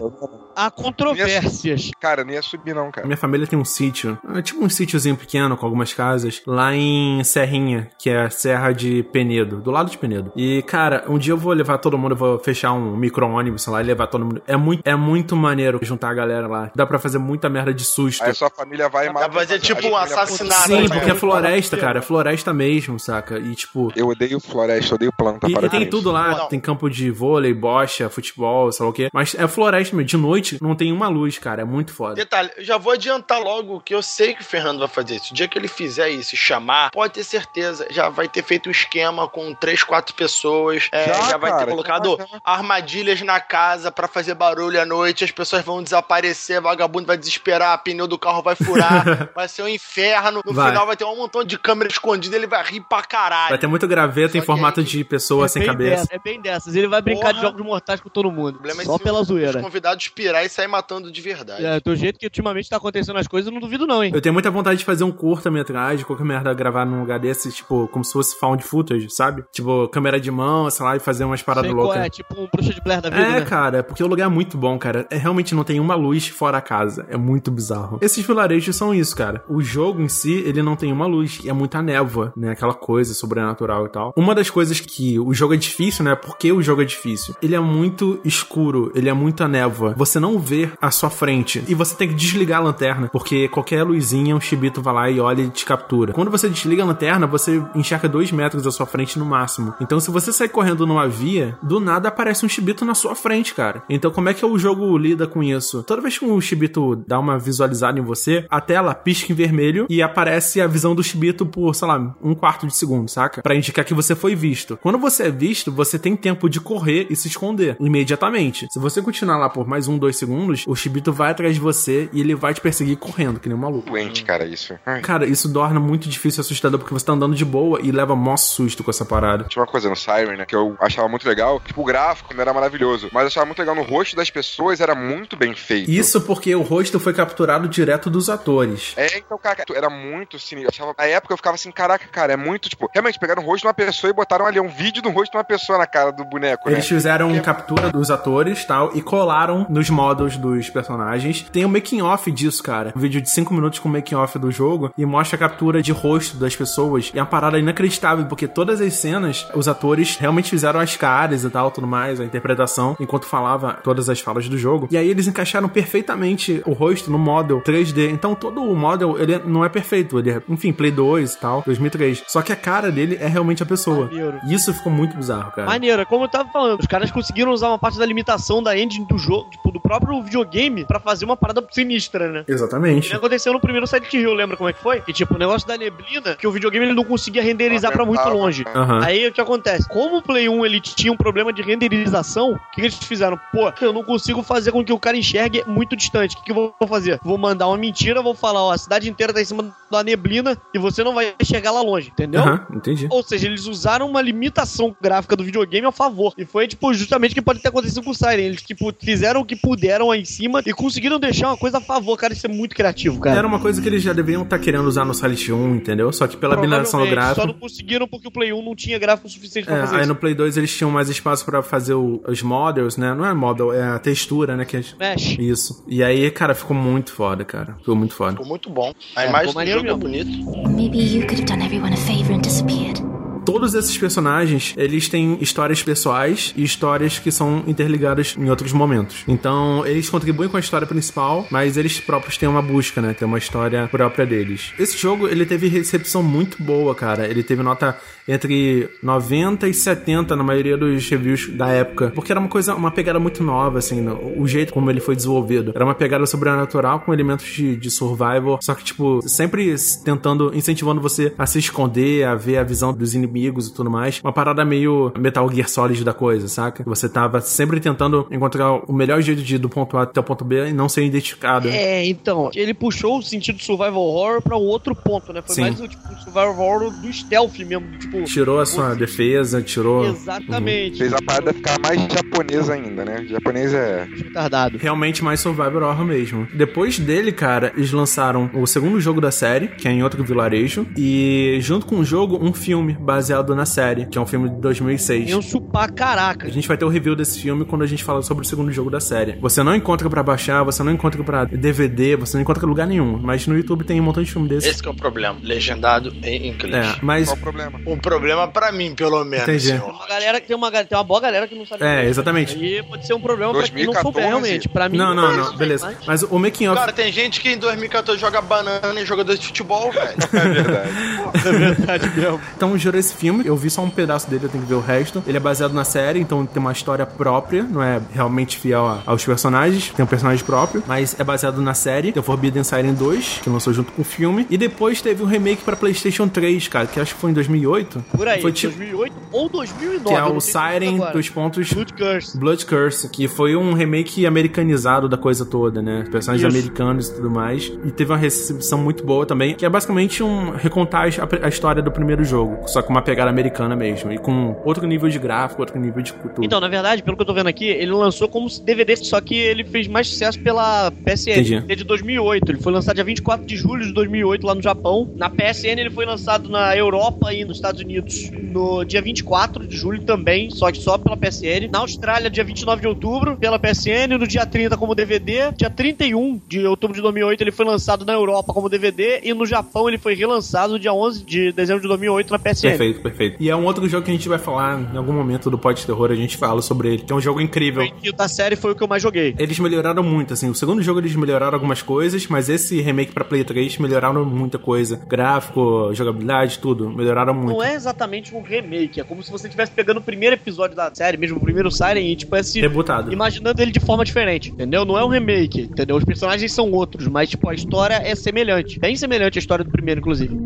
há controvérsias. Cara, não ia subir não, cara. Minha família tem um sítio, é tipo um sítiozinho pequeno com algumas casas, lá em Serrinha, que é a Serra de Penedo, do lado de Penedo. E, cara, um dia eu vou levar todo mundo, eu vou fechar um micro-ônibus lá e levar todo mundo. É muito, é muito maneiro juntar a galera lá. Dá pra fazer muita merda de susto. Aí a sua família vai e mata. pra fazer tipo um assassinato. Sim, porque é floresta, cara. É floresta mesmo, saca? E, tipo, Eu odeio floresta, eu odeio planta. E, para e tem tudo lá, Não. tem campo de vôlei, bocha, futebol, sei lá o quê. Mas é floresta mesmo. De noite não tem uma luz, cara. É muito foda. Detalhe, eu já vou adiantar logo que eu sei que o Fernando vai fazer isso. O dia que ele fizer isso e chamar, pode ter certeza, já vai ter feito um esquema com três, quatro pessoas. é, Já, já, vai cara, ter colocado já, já. armadilhas na casa pra fazer barulho à noite. As pessoas vão desaparecer, vagabundo vai desesperar, pneu do carro vai furar, vai ser um inferno. No Vai. final vai ter um montão de câmera escondida, ele vai rir pra caralho. Vai ter muito graveto Só em formato aí- de pessoa sem bem cabeça. dessa- é bem dessas. Ele vai brincar de Porra. jogos mortais com todo mundo. O problema é Só se pela os zoeira. convidados pirar e sair matando de verdade. É, do jeito que ultimamente tá acontecendo as coisas, eu não duvido não, hein? Eu tenho muita vontade de fazer um curta-metragem, qualquer merda, gravar num lugar desse, tipo, como se fosse found footage, sabe? Tipo, câmera de mão, sei lá, e fazer umas paradas Sei loucas. É, tipo um bruxa de Blair da vida, É, né? cara, porque o lugar é muito bom, cara. É, realmente não tem uma luz fora a casa. É muito bizarro. Esses vilarejos são isso, cara. O jogo em si, ele não tem uma luz. É muita névoa, né? Aquela coisa sobrenatural e tal. Uma das coisas que o jogo é difícil, né? Porque o jogo é difícil. Ele é muito escuro, ele é muita névoa. Você não vê a sua frente. E você tem que desligar a lanterna, porque qualquer luzinha, um chibito vai lá e olha e te captura. Quando você desliga a lanterna, você enxerga dois metros à sua frente no máximo. Então, se você sair correndo numa via, do nada aparece um chibito na sua frente, cara. Então, como é que o jogo lida com isso? Toda vez que um chibito dá uma visualizada em você, a tela pisca em vermelho e aparece a visão do chibito por, sei lá, um quarto de segundo, saca? Pra indicar que você foi visto. Quando você é visto, você tem tempo de correr e se esconder imediatamente. Se você continuar lá por mais um, dois segundos, o chibito vai atrás de você e ele vai te perseguir correndo, que nem um maluco. Doente, cara, isso. Ai. Cara, isso torna muito difícil e assustador porque você tá andando de boa e leva mó susto com essa parada. Tinha uma coisa no Siren, né, que eu achava muito legal. Tipo, o gráfico não era maravilhoso, mas eu achava muito legal no rosto das pessoas, era muito bem feito. Isso porque o rosto foi capturado direto dos atores. É, então, cara, era muito sinistro. Achava, na época eu ficava assim, caraca, cara, é muito, tipo, realmente pegaram o rosto de uma pessoa e botaram ali um vídeo do rosto de uma pessoa na cara do boneco, Eles né? fizeram é- captura dos atores tal e colaram nos modos dos personagens. Tem um making off disso, cara. Um vídeo de 5 minutos com o making off do jogo e mostra a captura de rosto das pessoas. E é uma parada inacreditável, porque todas as cenas, os atores realmente fizeram as caras e tal, tudo mais, a interpretação, enquanto falava todas as falas do jogo. E aí eles encaixaram perfeitamente o rosto no model 3D. Então todo o model, ele não é perfeito. Ele é, enfim, Play 2 e tal, 2003. Só que a cara dele é realmente a pessoa. Maneiro. E isso ficou muito bizarro, cara. Maneiro, é como eu tava falando, os caras conseguiram usar uma parte da limitação da engine do jogo, tipo, do próprio videogame, pra fazer uma parada sinistra, né? Exatamente. Que aconteceu no primeiro Silent Hill, lembra como é que foi? Que tipo, o negócio da neblina, que o videogame ele não conseguia renderizar pra muito longe. Aham. Aí o que acontece? Como o Play 1 ele tinha um problema de renderização, o que, eles fizeram? Pô, eu não consigo fazer com que o cara enxergue muito distante. O que, que eu vou fazer? Vou mandar uma mentira, vou falar, ó, a cidade inteira tá em cima da neblina e você não vai enxergar lá longe, entendeu? Aham, entendi. Ou seja, eles usaram uma limitação gráfica do videogame a favor. E foi, tipo, justamente o que pode ter acontecido com o Siren. Eles, tipo, fizeram o que puderam aí em cima e conseguiram deixar uma coisa a favor. Cara, isso é muito criativo, cara. Era uma coisa que eles já deveriam estar querendo usar no Silent 1, entendeu? Só que pela habilitação do Provavelmente, Só gráfico. não conseguiram porque o Play 1 não tinha gráfico suficiente pra É, fazer aí isso. no Play 2 eles tinham mais espaço pra fazer o- os models, né? Não é model, é a textura, né? Que é- Mesh. Isso. E aí, cara, ficou muito foda, cara. Ficou muito foda. Ficou muito bom. A É, imagem ficou do jogo é bonita. Maybe you could have done everyone a favor and disappeared. Todos esses personagens, eles têm histórias pessoais e histórias que são interligadas em outros momentos. Então, eles contribuem com a história principal, mas eles próprios têm uma busca, né? Tem uma história própria deles. Esse jogo, ele teve recepção muito boa, cara. Ele teve nota entre 90 e 70 na maioria dos reviews da época, porque era uma coisa, uma pegada muito nova, assim, no- o jeito como ele foi desenvolvido. Era uma pegada sobrenatural com elementos de, de survival, só que, tipo, sempre tentando, incentivando você a se esconder, a ver a visão dos inimigos e tudo mais. Uma parada meio Metal Gear Solid da coisa, saca? Você tava sempre tentando encontrar o melhor jeito de ir do ponto A até o ponto B e não ser identificado. É, então, ele puxou o sentido survival horror pra um outro ponto, né? Foi Sim. mais o tipo, survival horror do stealth mesmo, tipo... Tirou a sua defesa, tirou. Exatamente. Fez a parada ficar mais japonesa ainda, né? Japonês é. Retardado. Realmente mais survival horror mesmo. Depois dele, cara, eles lançaram o segundo jogo da série, que é em outro vilarejo, e junto com o jogo, um filme baseado na série, que é um filme de 2006. Iam chupar caraca. A gente vai ter o review desse filme quando a gente fala sobre o segundo jogo da série. Você não encontra pra baixar, você não encontra pra DVD, você não encontra lugar nenhum. Mas no YouTube tem um montão de filme desse. Esse que é o problema. Legendado em inglês. É, mas. Qual o problema? Um problema pra mim, pelo menos. Entendi. senhor. Tem uma galera que tem uma, tem uma boa galera que não sabe. É, exatamente. E pode ser um problema pra quem não 2014. souber realmente. Pra mim, Não, não, é não, beleza. mas- Mas o making of. Cara, tem gente que em 2014 joga banana em jogador de futebol, velho. É verdade. É verdade mesmo. Então gerou esse filme, eu vi só um pedaço dele, eu tenho que ver o resto. Ele é baseado na série, então tem uma história própria, não é realmente fiel aos personagens, tem um personagem próprio, mas é baseado na série. Tem o Forbidden Siren 2, que lançou junto com o filme. E depois teve um remake pra PlayStation 3, cara, que acho que foi em 2008. Por aí, Foi tipo. 2008 ou 2009. Que é o direito Siren dos pontos. Blood Curse. Blood Curse, que foi um remake americanizado da coisa toda, né? Personagens Isso. americanos e tudo mais. E teve uma recepção muito boa também, que é basicamente um recontar a, a história do primeiro jogo, só com uma pegada americana mesmo. E com outro nível de gráfico, outro nível de cultura. Então, na verdade, pelo que eu tô vendo aqui, ele lançou como DVD, só que ele fez mais sucesso pela PSN. Entendi. É de 2008. Ele foi lançado dia 24 de julho de 2008 lá no Japão. Na PSN ele foi lançado na Europa e nos Estados Unidos no dia 24 de julho também, só que só pela PSN. Na Austrália, dia 29 de outubro, pela PSN. No dia 30 como DVD. Dia 31 de outubro de 2008 ele foi lançado na Europa como DVD. E no Japão ele foi relançado no dia 11 de dezembro de 2008 na PSN. Perfeito, perfeito. E é um outro jogo que a gente vai falar em algum momento do Pod Terror, a gente fala sobre ele, que é um jogo incrível. E da série foi o que eu mais joguei. Eles melhoraram muito, assim. O segundo jogo eles melhoraram algumas coisas, mas esse remake pra Play 3 melhoraram muita coisa. Gráfico, jogabilidade, tudo. Melhoraram muito. Não é exatamente um remake, é como se você estivesse pegando o primeiro episódio da série, mesmo o primeiro Siren, e tipo, esse, Rebutado. imaginando ele de forma diferente, entendeu? Não é um remake, entendeu? Os personagens são outros, mas tipo, a história é semelhante. Bem semelhante à história do primeiro, inclusive.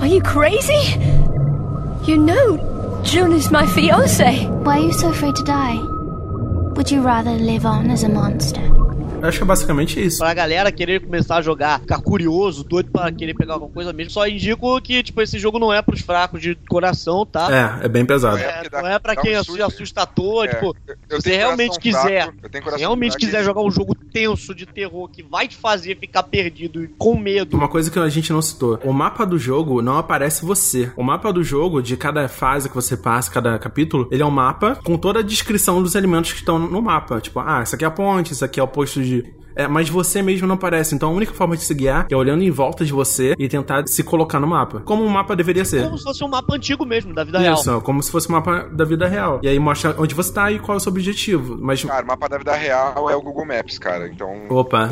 Are you crazy? You know, June is my fiance. Why are you so afraid to die? Would you rather live on as a monster? Acho que é basicamente isso. Pra galera querer começar a jogar, ficar curioso, doido pra querer pegar alguma coisa mesmo, só indico que, tipo, esse jogo não é pros fracos de coração, tá? É, é bem pesado. É, dá- não é pra quem um assusta, susto. assusta à toa, É, tipo, eu- eu se realmente quiser, fraco, eu se realmente quiser jogar um jogo tenso de terror que vai te fazer ficar perdido e com medo. Uma coisa que a gente não citou: o mapa do jogo não aparece você. O mapa do jogo, de cada fase que você passa, cada capítulo, ele é um mapa com toda a descrição dos elementos que estão no mapa. Tipo, ah, isso aqui é a ponte, isso aqui é o posto de. Salut É, mas você mesmo não aparece. Então a única forma de se guiar é olhando em volta de você e tentar se colocar no mapa. Como um mapa deveria ser. Como se fosse um mapa antigo mesmo, da vida real. Isso, como se fosse um mapa da vida real. E aí mostra onde você tá e qual é o seu objetivo. Mas. Cara, o mapa da vida real é o Google Maps, cara. Então. Opa!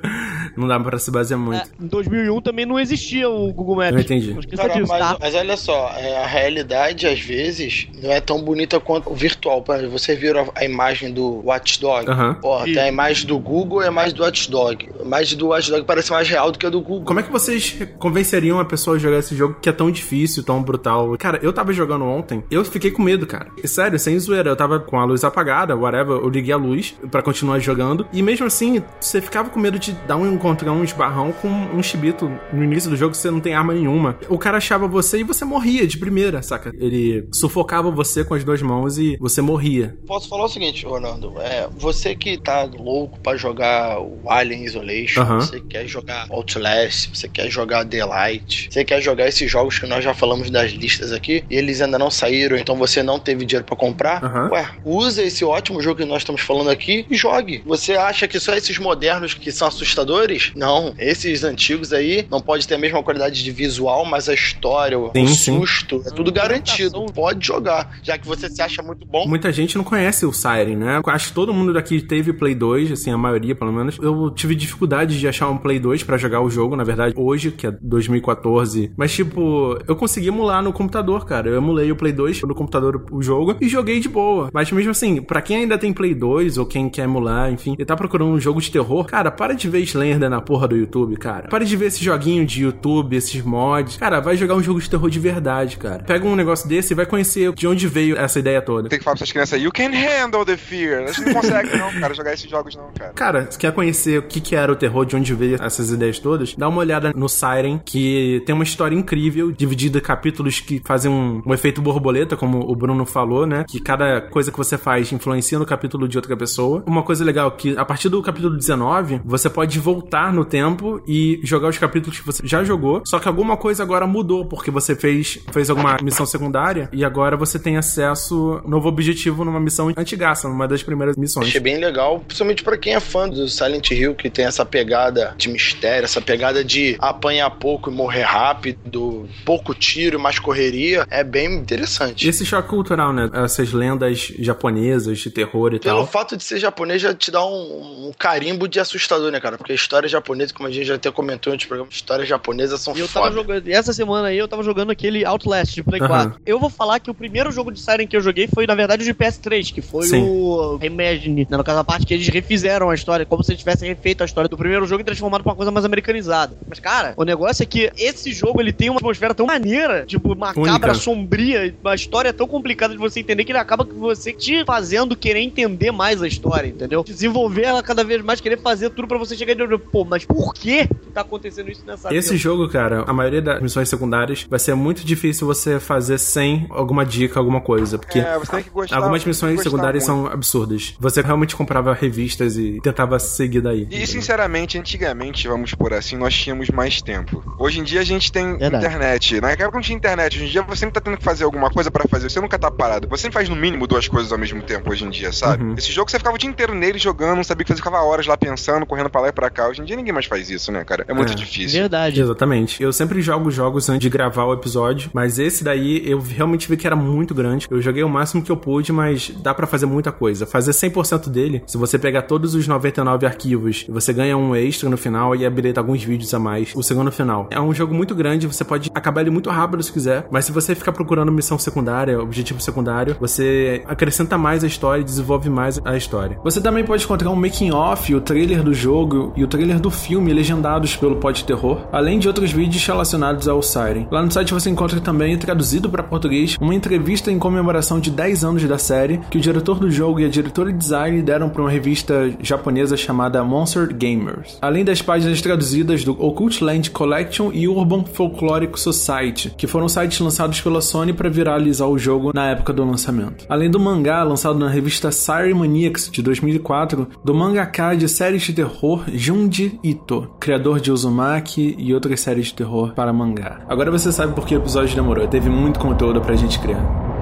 não dá pra se basear muito. É, em 2001 também não existia o Google Maps. Eu entendi. Cara, disso, mas, tá? mas olha só, é, a realidade às vezes não é tão bonita quanto o virtual. Por exemplo, Você viram a, a imagem do Watchdog? Aham. Ó, Sim. tem a imagem do Google e imagem do Watchdog. A imagem do Watchdog parece mais real do que a do Google. Como é que vocês convenceriam a pessoa a jogar esse jogo que é tão difícil, tão brutal? Cara, eu tava jogando ontem, eu fiquei com medo, cara. Sério, sem zoeira, eu tava com a luz apagada, whatever, eu liguei a luz pra continuar jogando. E mesmo assim, você ficava com medo de dar um encontrão, um esbarrão com um chibito no início do jogo que você não tem arma nenhuma. O cara achava você e você morria de primeira, saca? Ele sufocava você com as duas mãos e você morria. Posso falar o seguinte, Ronaldo? É, você que tá louco pra jogar o Alien Isolation, Aham. você quer jogar Outlast, você quer jogar The Light, você quer jogar esses jogos que nós já falamos das listas aqui, e eles ainda não saíram, então você não teve dinheiro pra comprar, Aham. ué, usa esse ótimo jogo que nós estamos falando aqui e jogue. Você acha que só esses modernos que são assustadores? Não, esses antigos aí não pode ter a mesma qualidade de visual, mas a história, o Sim, sim. susto, é tudo garantido. Pode jogar, já que você se acha muito bom. Muita gente não conhece o Siren, né? Acho que todo mundo daqui teve Play 2, assim, a maioria pelo menos. Eu tive dificuldade de achar um Play 2 pra jogar o jogo, na verdade, hoje, que é 2014. Mas, tipo, eu consegui emular no computador, cara. Eu emulei o Play 2 no computador o jogo e joguei de boa. Mas mesmo assim, pra quem ainda tem Play 2 ou quem quer emular, enfim, e tá procurando um jogo de terror, cara, para de ver Slender na porra do YouTube, cara. Para de ver esse joguinho de YouTube, esses mods. Cara, vai jogar um jogo de terror de verdade, cara. Pega um negócio desse e vai conhecer de onde veio essa ideia toda. Tem que falar pra essas crianças, you can handle the fear. A gente não consegue, não, cara, jogar esses jogos, não, cara. Cara, quer conhecer o que, que era o terror, de onde veio essas ideias todas, dá uma olhada no Siren, que tem uma história incrível, dividida em capítulos que fazem um, um efeito borboleta, como o Bruno falou, né? Que cada coisa que você faz influencia no capítulo de outra pessoa. Uma coisa legal que, a partir do capítulo 19, você pode voltar no tempo e jogar os capítulos que você já jogou, só que alguma coisa agora mudou, porque você fez, fez alguma missão secundária e agora você tem acesso novo objetivo numa missão antigaça, numa das primeiras missões. Achei bem legal, principalmente pra quem é fã do Silent Hill, que tem essa pegada de mistério, essa pegada de apanhar pouco e morrer rápido, pouco tiro, mais correria, é bem interessante. E esse choque cultural, né? Essas lendas japonesas de terror e Pelo tal. fato de ser japonês já te dá um, um carimbo de assustador, né, cara? Porque a história japonesa, como a gente já até comentou em outros programas, histórias japonesas são E eu tava jogando. E essa semana aí eu tava jogando aquele Outlast de Play Aham. 4. Eu vou falar que o primeiro jogo de Siren que eu joguei foi, na verdade, o de PS3, que foi Sim. o Imagine. né? No caso, a parte que eles refizeram a história, como se eles tivessem refeito a história do primeiro jogo e transformado pra uma coisa mais americanizada. Mas, cara, o negócio é que esse jogo ele tem uma atmosfera tão maneira, tipo, macabra, Única. sombria, uma história tão complicada de você entender que ele acaba com você te fazendo querer entender mais a história, entendeu? Desenvolver ela cada vez mais, querer fazer tudo pra você chegar e pô, mas por que tá acontecendo isso nessa Esse vida? jogo, cara, a maioria das missões secundárias vai ser muito difícil você fazer sem alguma dica, alguma coisa. Porque É, você tem que gostar. algumas tem que missões gostar secundárias muito. são absurdas. Você realmente comprava revistas e tentava seguir daí. E sinceramente, antigamente, vamos por assim, nós tínhamos mais tempo. Hoje em dia a gente tem Verdade. internet. Na época não tinha internet. Hoje em dia você sempre tá tendo que fazer alguma coisa pra fazer. Você nunca tá parado. Você sempre faz no mínimo duas coisas ao mesmo tempo hoje em dia, sabe? Uhum. Esse jogo você ficava o dia inteiro nele jogando, não sabia o que fazer, ficava horas lá pensando, correndo pra lá e pra cá. Hoje em dia ninguém mais faz isso, né, cara? É muito É. difícil. Verdade. Exatamente. Eu sempre jogo jogos antes de gravar o episódio, mas esse daí eu realmente vi que era muito grande. Eu joguei o máximo que eu pude, mas dá pra fazer muita coisa. Fazer 100% dele, se você pegar todos os 99 arquivos, você ganha um extra no final e habilita alguns vídeos a mais. O segundo final. É um jogo muito grande, você pode acabar ele muito rápido se quiser, mas se você ficar procurando missão secundária, objetivo secundário, você acrescenta mais a história e desenvolve mais a história. Você também pode encontrar um making off, o trailer do jogo e o trailer do filme legendados pelo Pod Terror, além de outros vídeos relacionados ao Siren. Lá no site você encontra também, traduzido para português, uma entrevista em comemoração de 10 anos da série que o diretor do jogo e a diretora de design deram para uma revista japonesa chamada Monster Gamers, além das páginas traduzidas do Occult Land Collection e Urban Folkloric Society, que foram sites lançados pela Sony para viralizar o jogo na época do lançamento. Além do mangá lançado na revista Siren Maniacs de 2004, do mangaka de séries de terror Junji Ito, criador de Uzumaki e outras séries de terror para mangá. Agora você sabe por que o episódio demorou, teve muito conteúdo pra gente criar.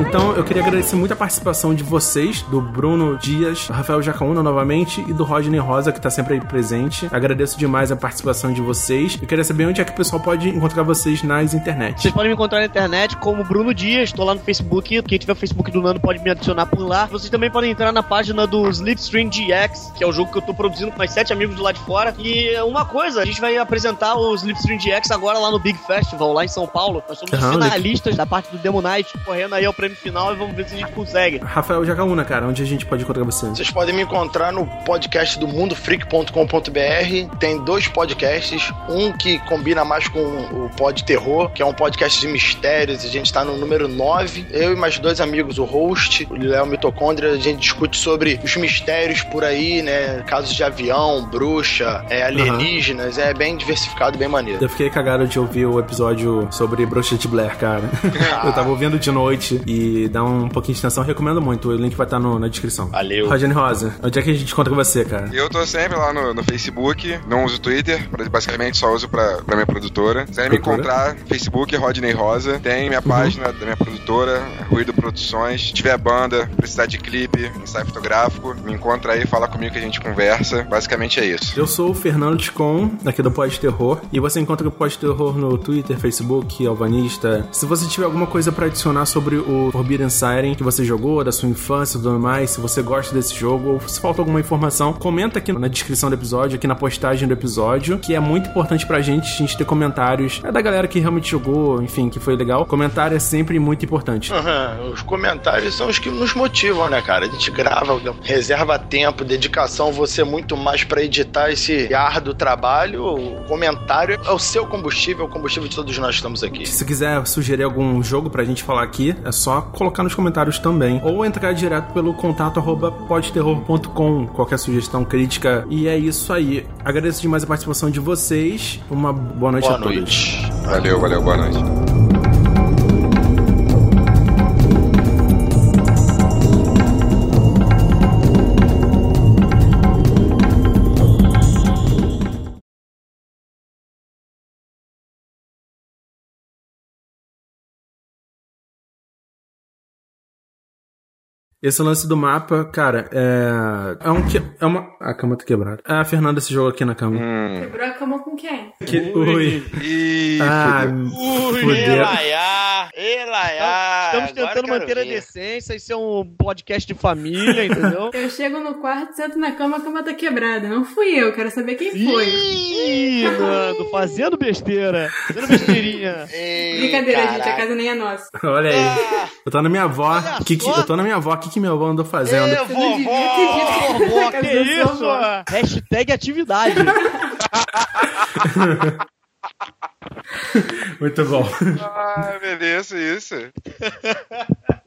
Então eu queria agradecer muito a participação de vocês, do Bruno Dias, do Rafael Jacaúna novamente e do Rodney Rosa, que tá sempre aí presente. Agradeço demais a participação de vocês. Eu queria saber onde é que o pessoal pode encontrar vocês nas internet. Vocês podem me encontrar na internet como Bruno Dias, tô lá no Facebook. Quem tiver o Facebook do Nando pode me adicionar por lá. Vocês também podem entrar na página do Slipstream GX, que é o jogo que eu tô produzindo com mais sete amigos de lá de fora. E uma coisa, a gente vai apresentar o Slipstream GX agora lá no Big Festival, lá em São Paulo. Nós somos os Aham, finalistas da parte do Demo Night, correndo aí ao prêmio final e vamos ver se a gente consegue. Rafael Jacaúna, cara, onde a gente pode encontrar você? Vocês podem me encontrar no podcast do mundofreak.com.br. Tem dois podcasts, um que combina mais com o Pod Terror, que é um podcast de mistérios. A gente tá no número 9. Eu e mais dois amigos, o host, o Léo Mitocôndria, a gente discute sobre os mistérios por aí, né? Casos de avião, bruxa, é, alienígenas. É bem diversificado, bem maneiro. Eu fiquei cagado de ouvir o episódio sobre Bruxa de Blair, cara. eu tava ouvindo de noite e dá um pouquinho de extensão. Recomendo muito. O link vai estar no- na descrição. Valeu. Rogério Rosa, onde é que a gente encontra você, cara? Eu tô sempre lá no, no Facebook, não uso Twitter, basicamente só uso pra, pra minha produtora. Se quiser me encontrar, Facebook Rodney Rosa. Tem minha página da minha produtora, Ruído Produções. Se tiver banda, precisar de clipe, ensaio fotográfico, me encontra aí, fala comigo que a gente conversa. Basicamente é isso. Eu sou o Fernando Ticon, aqui do Pode Terror, e você encontra o Pode Terror no Twitter, Facebook, Alvanista. Se você tiver alguma coisa pra adicionar sobre o Forbidden Siren que você jogou, da sua infância e tudo mais, se você gosta desse jogo, ou se falta alguma informação, comenta aqui na descrição do episódio, aqui na postagem do episódio, que é muito importante pra gente, a gente ter comentários é da galera que realmente jogou, enfim, que foi legal. Comentário é sempre muito importante. Aham, Os comentários são os que nos motivam, né, cara? A gente grava, reserva tempo, dedicação, você muito mais pra editar esse árduo trabalho. O comentário é o seu combustível, é o combustível de todos nós que estamos aqui. Se quiser sugerir algum jogo pra gente falar aqui, é só colocar nos comentários também. Ou entrar direto pelo contato arroba podterror.com, qualquer sugestão, crítica. E é isso aí. Agradeço demais a participação de vocês. Uma boa noite Boa a todos. noite. Valeu, valeu, boa noite. Esse lance do mapa, cara, é. É um que. É uma. A cama tá quebrada. Ah, a Fernanda se jogou aqui na cama. Quebrou a cama com quem? Que... Ui. Ih, Ah, fudeu. fudeu. Elaiá, Elaiá. Estamos tentando manter a decência, isso é um podcast de família, entendeu? Eu chego no quarto, sento na cama, a cama tá quebrada. Não fui eu, quero saber quem foi. Ih, Nando, fazendo besteira, fazendo besteirinha. Brincadeira, gente, a casa nem é nossa. Olha aí. Eu tô na minha avó. Que que... Eu tô na minha avó. O que, que minha avó andou fazendo? Devia ter dito que que isso? Hashtag atividade. Muito bom. Ah, beleza, isso.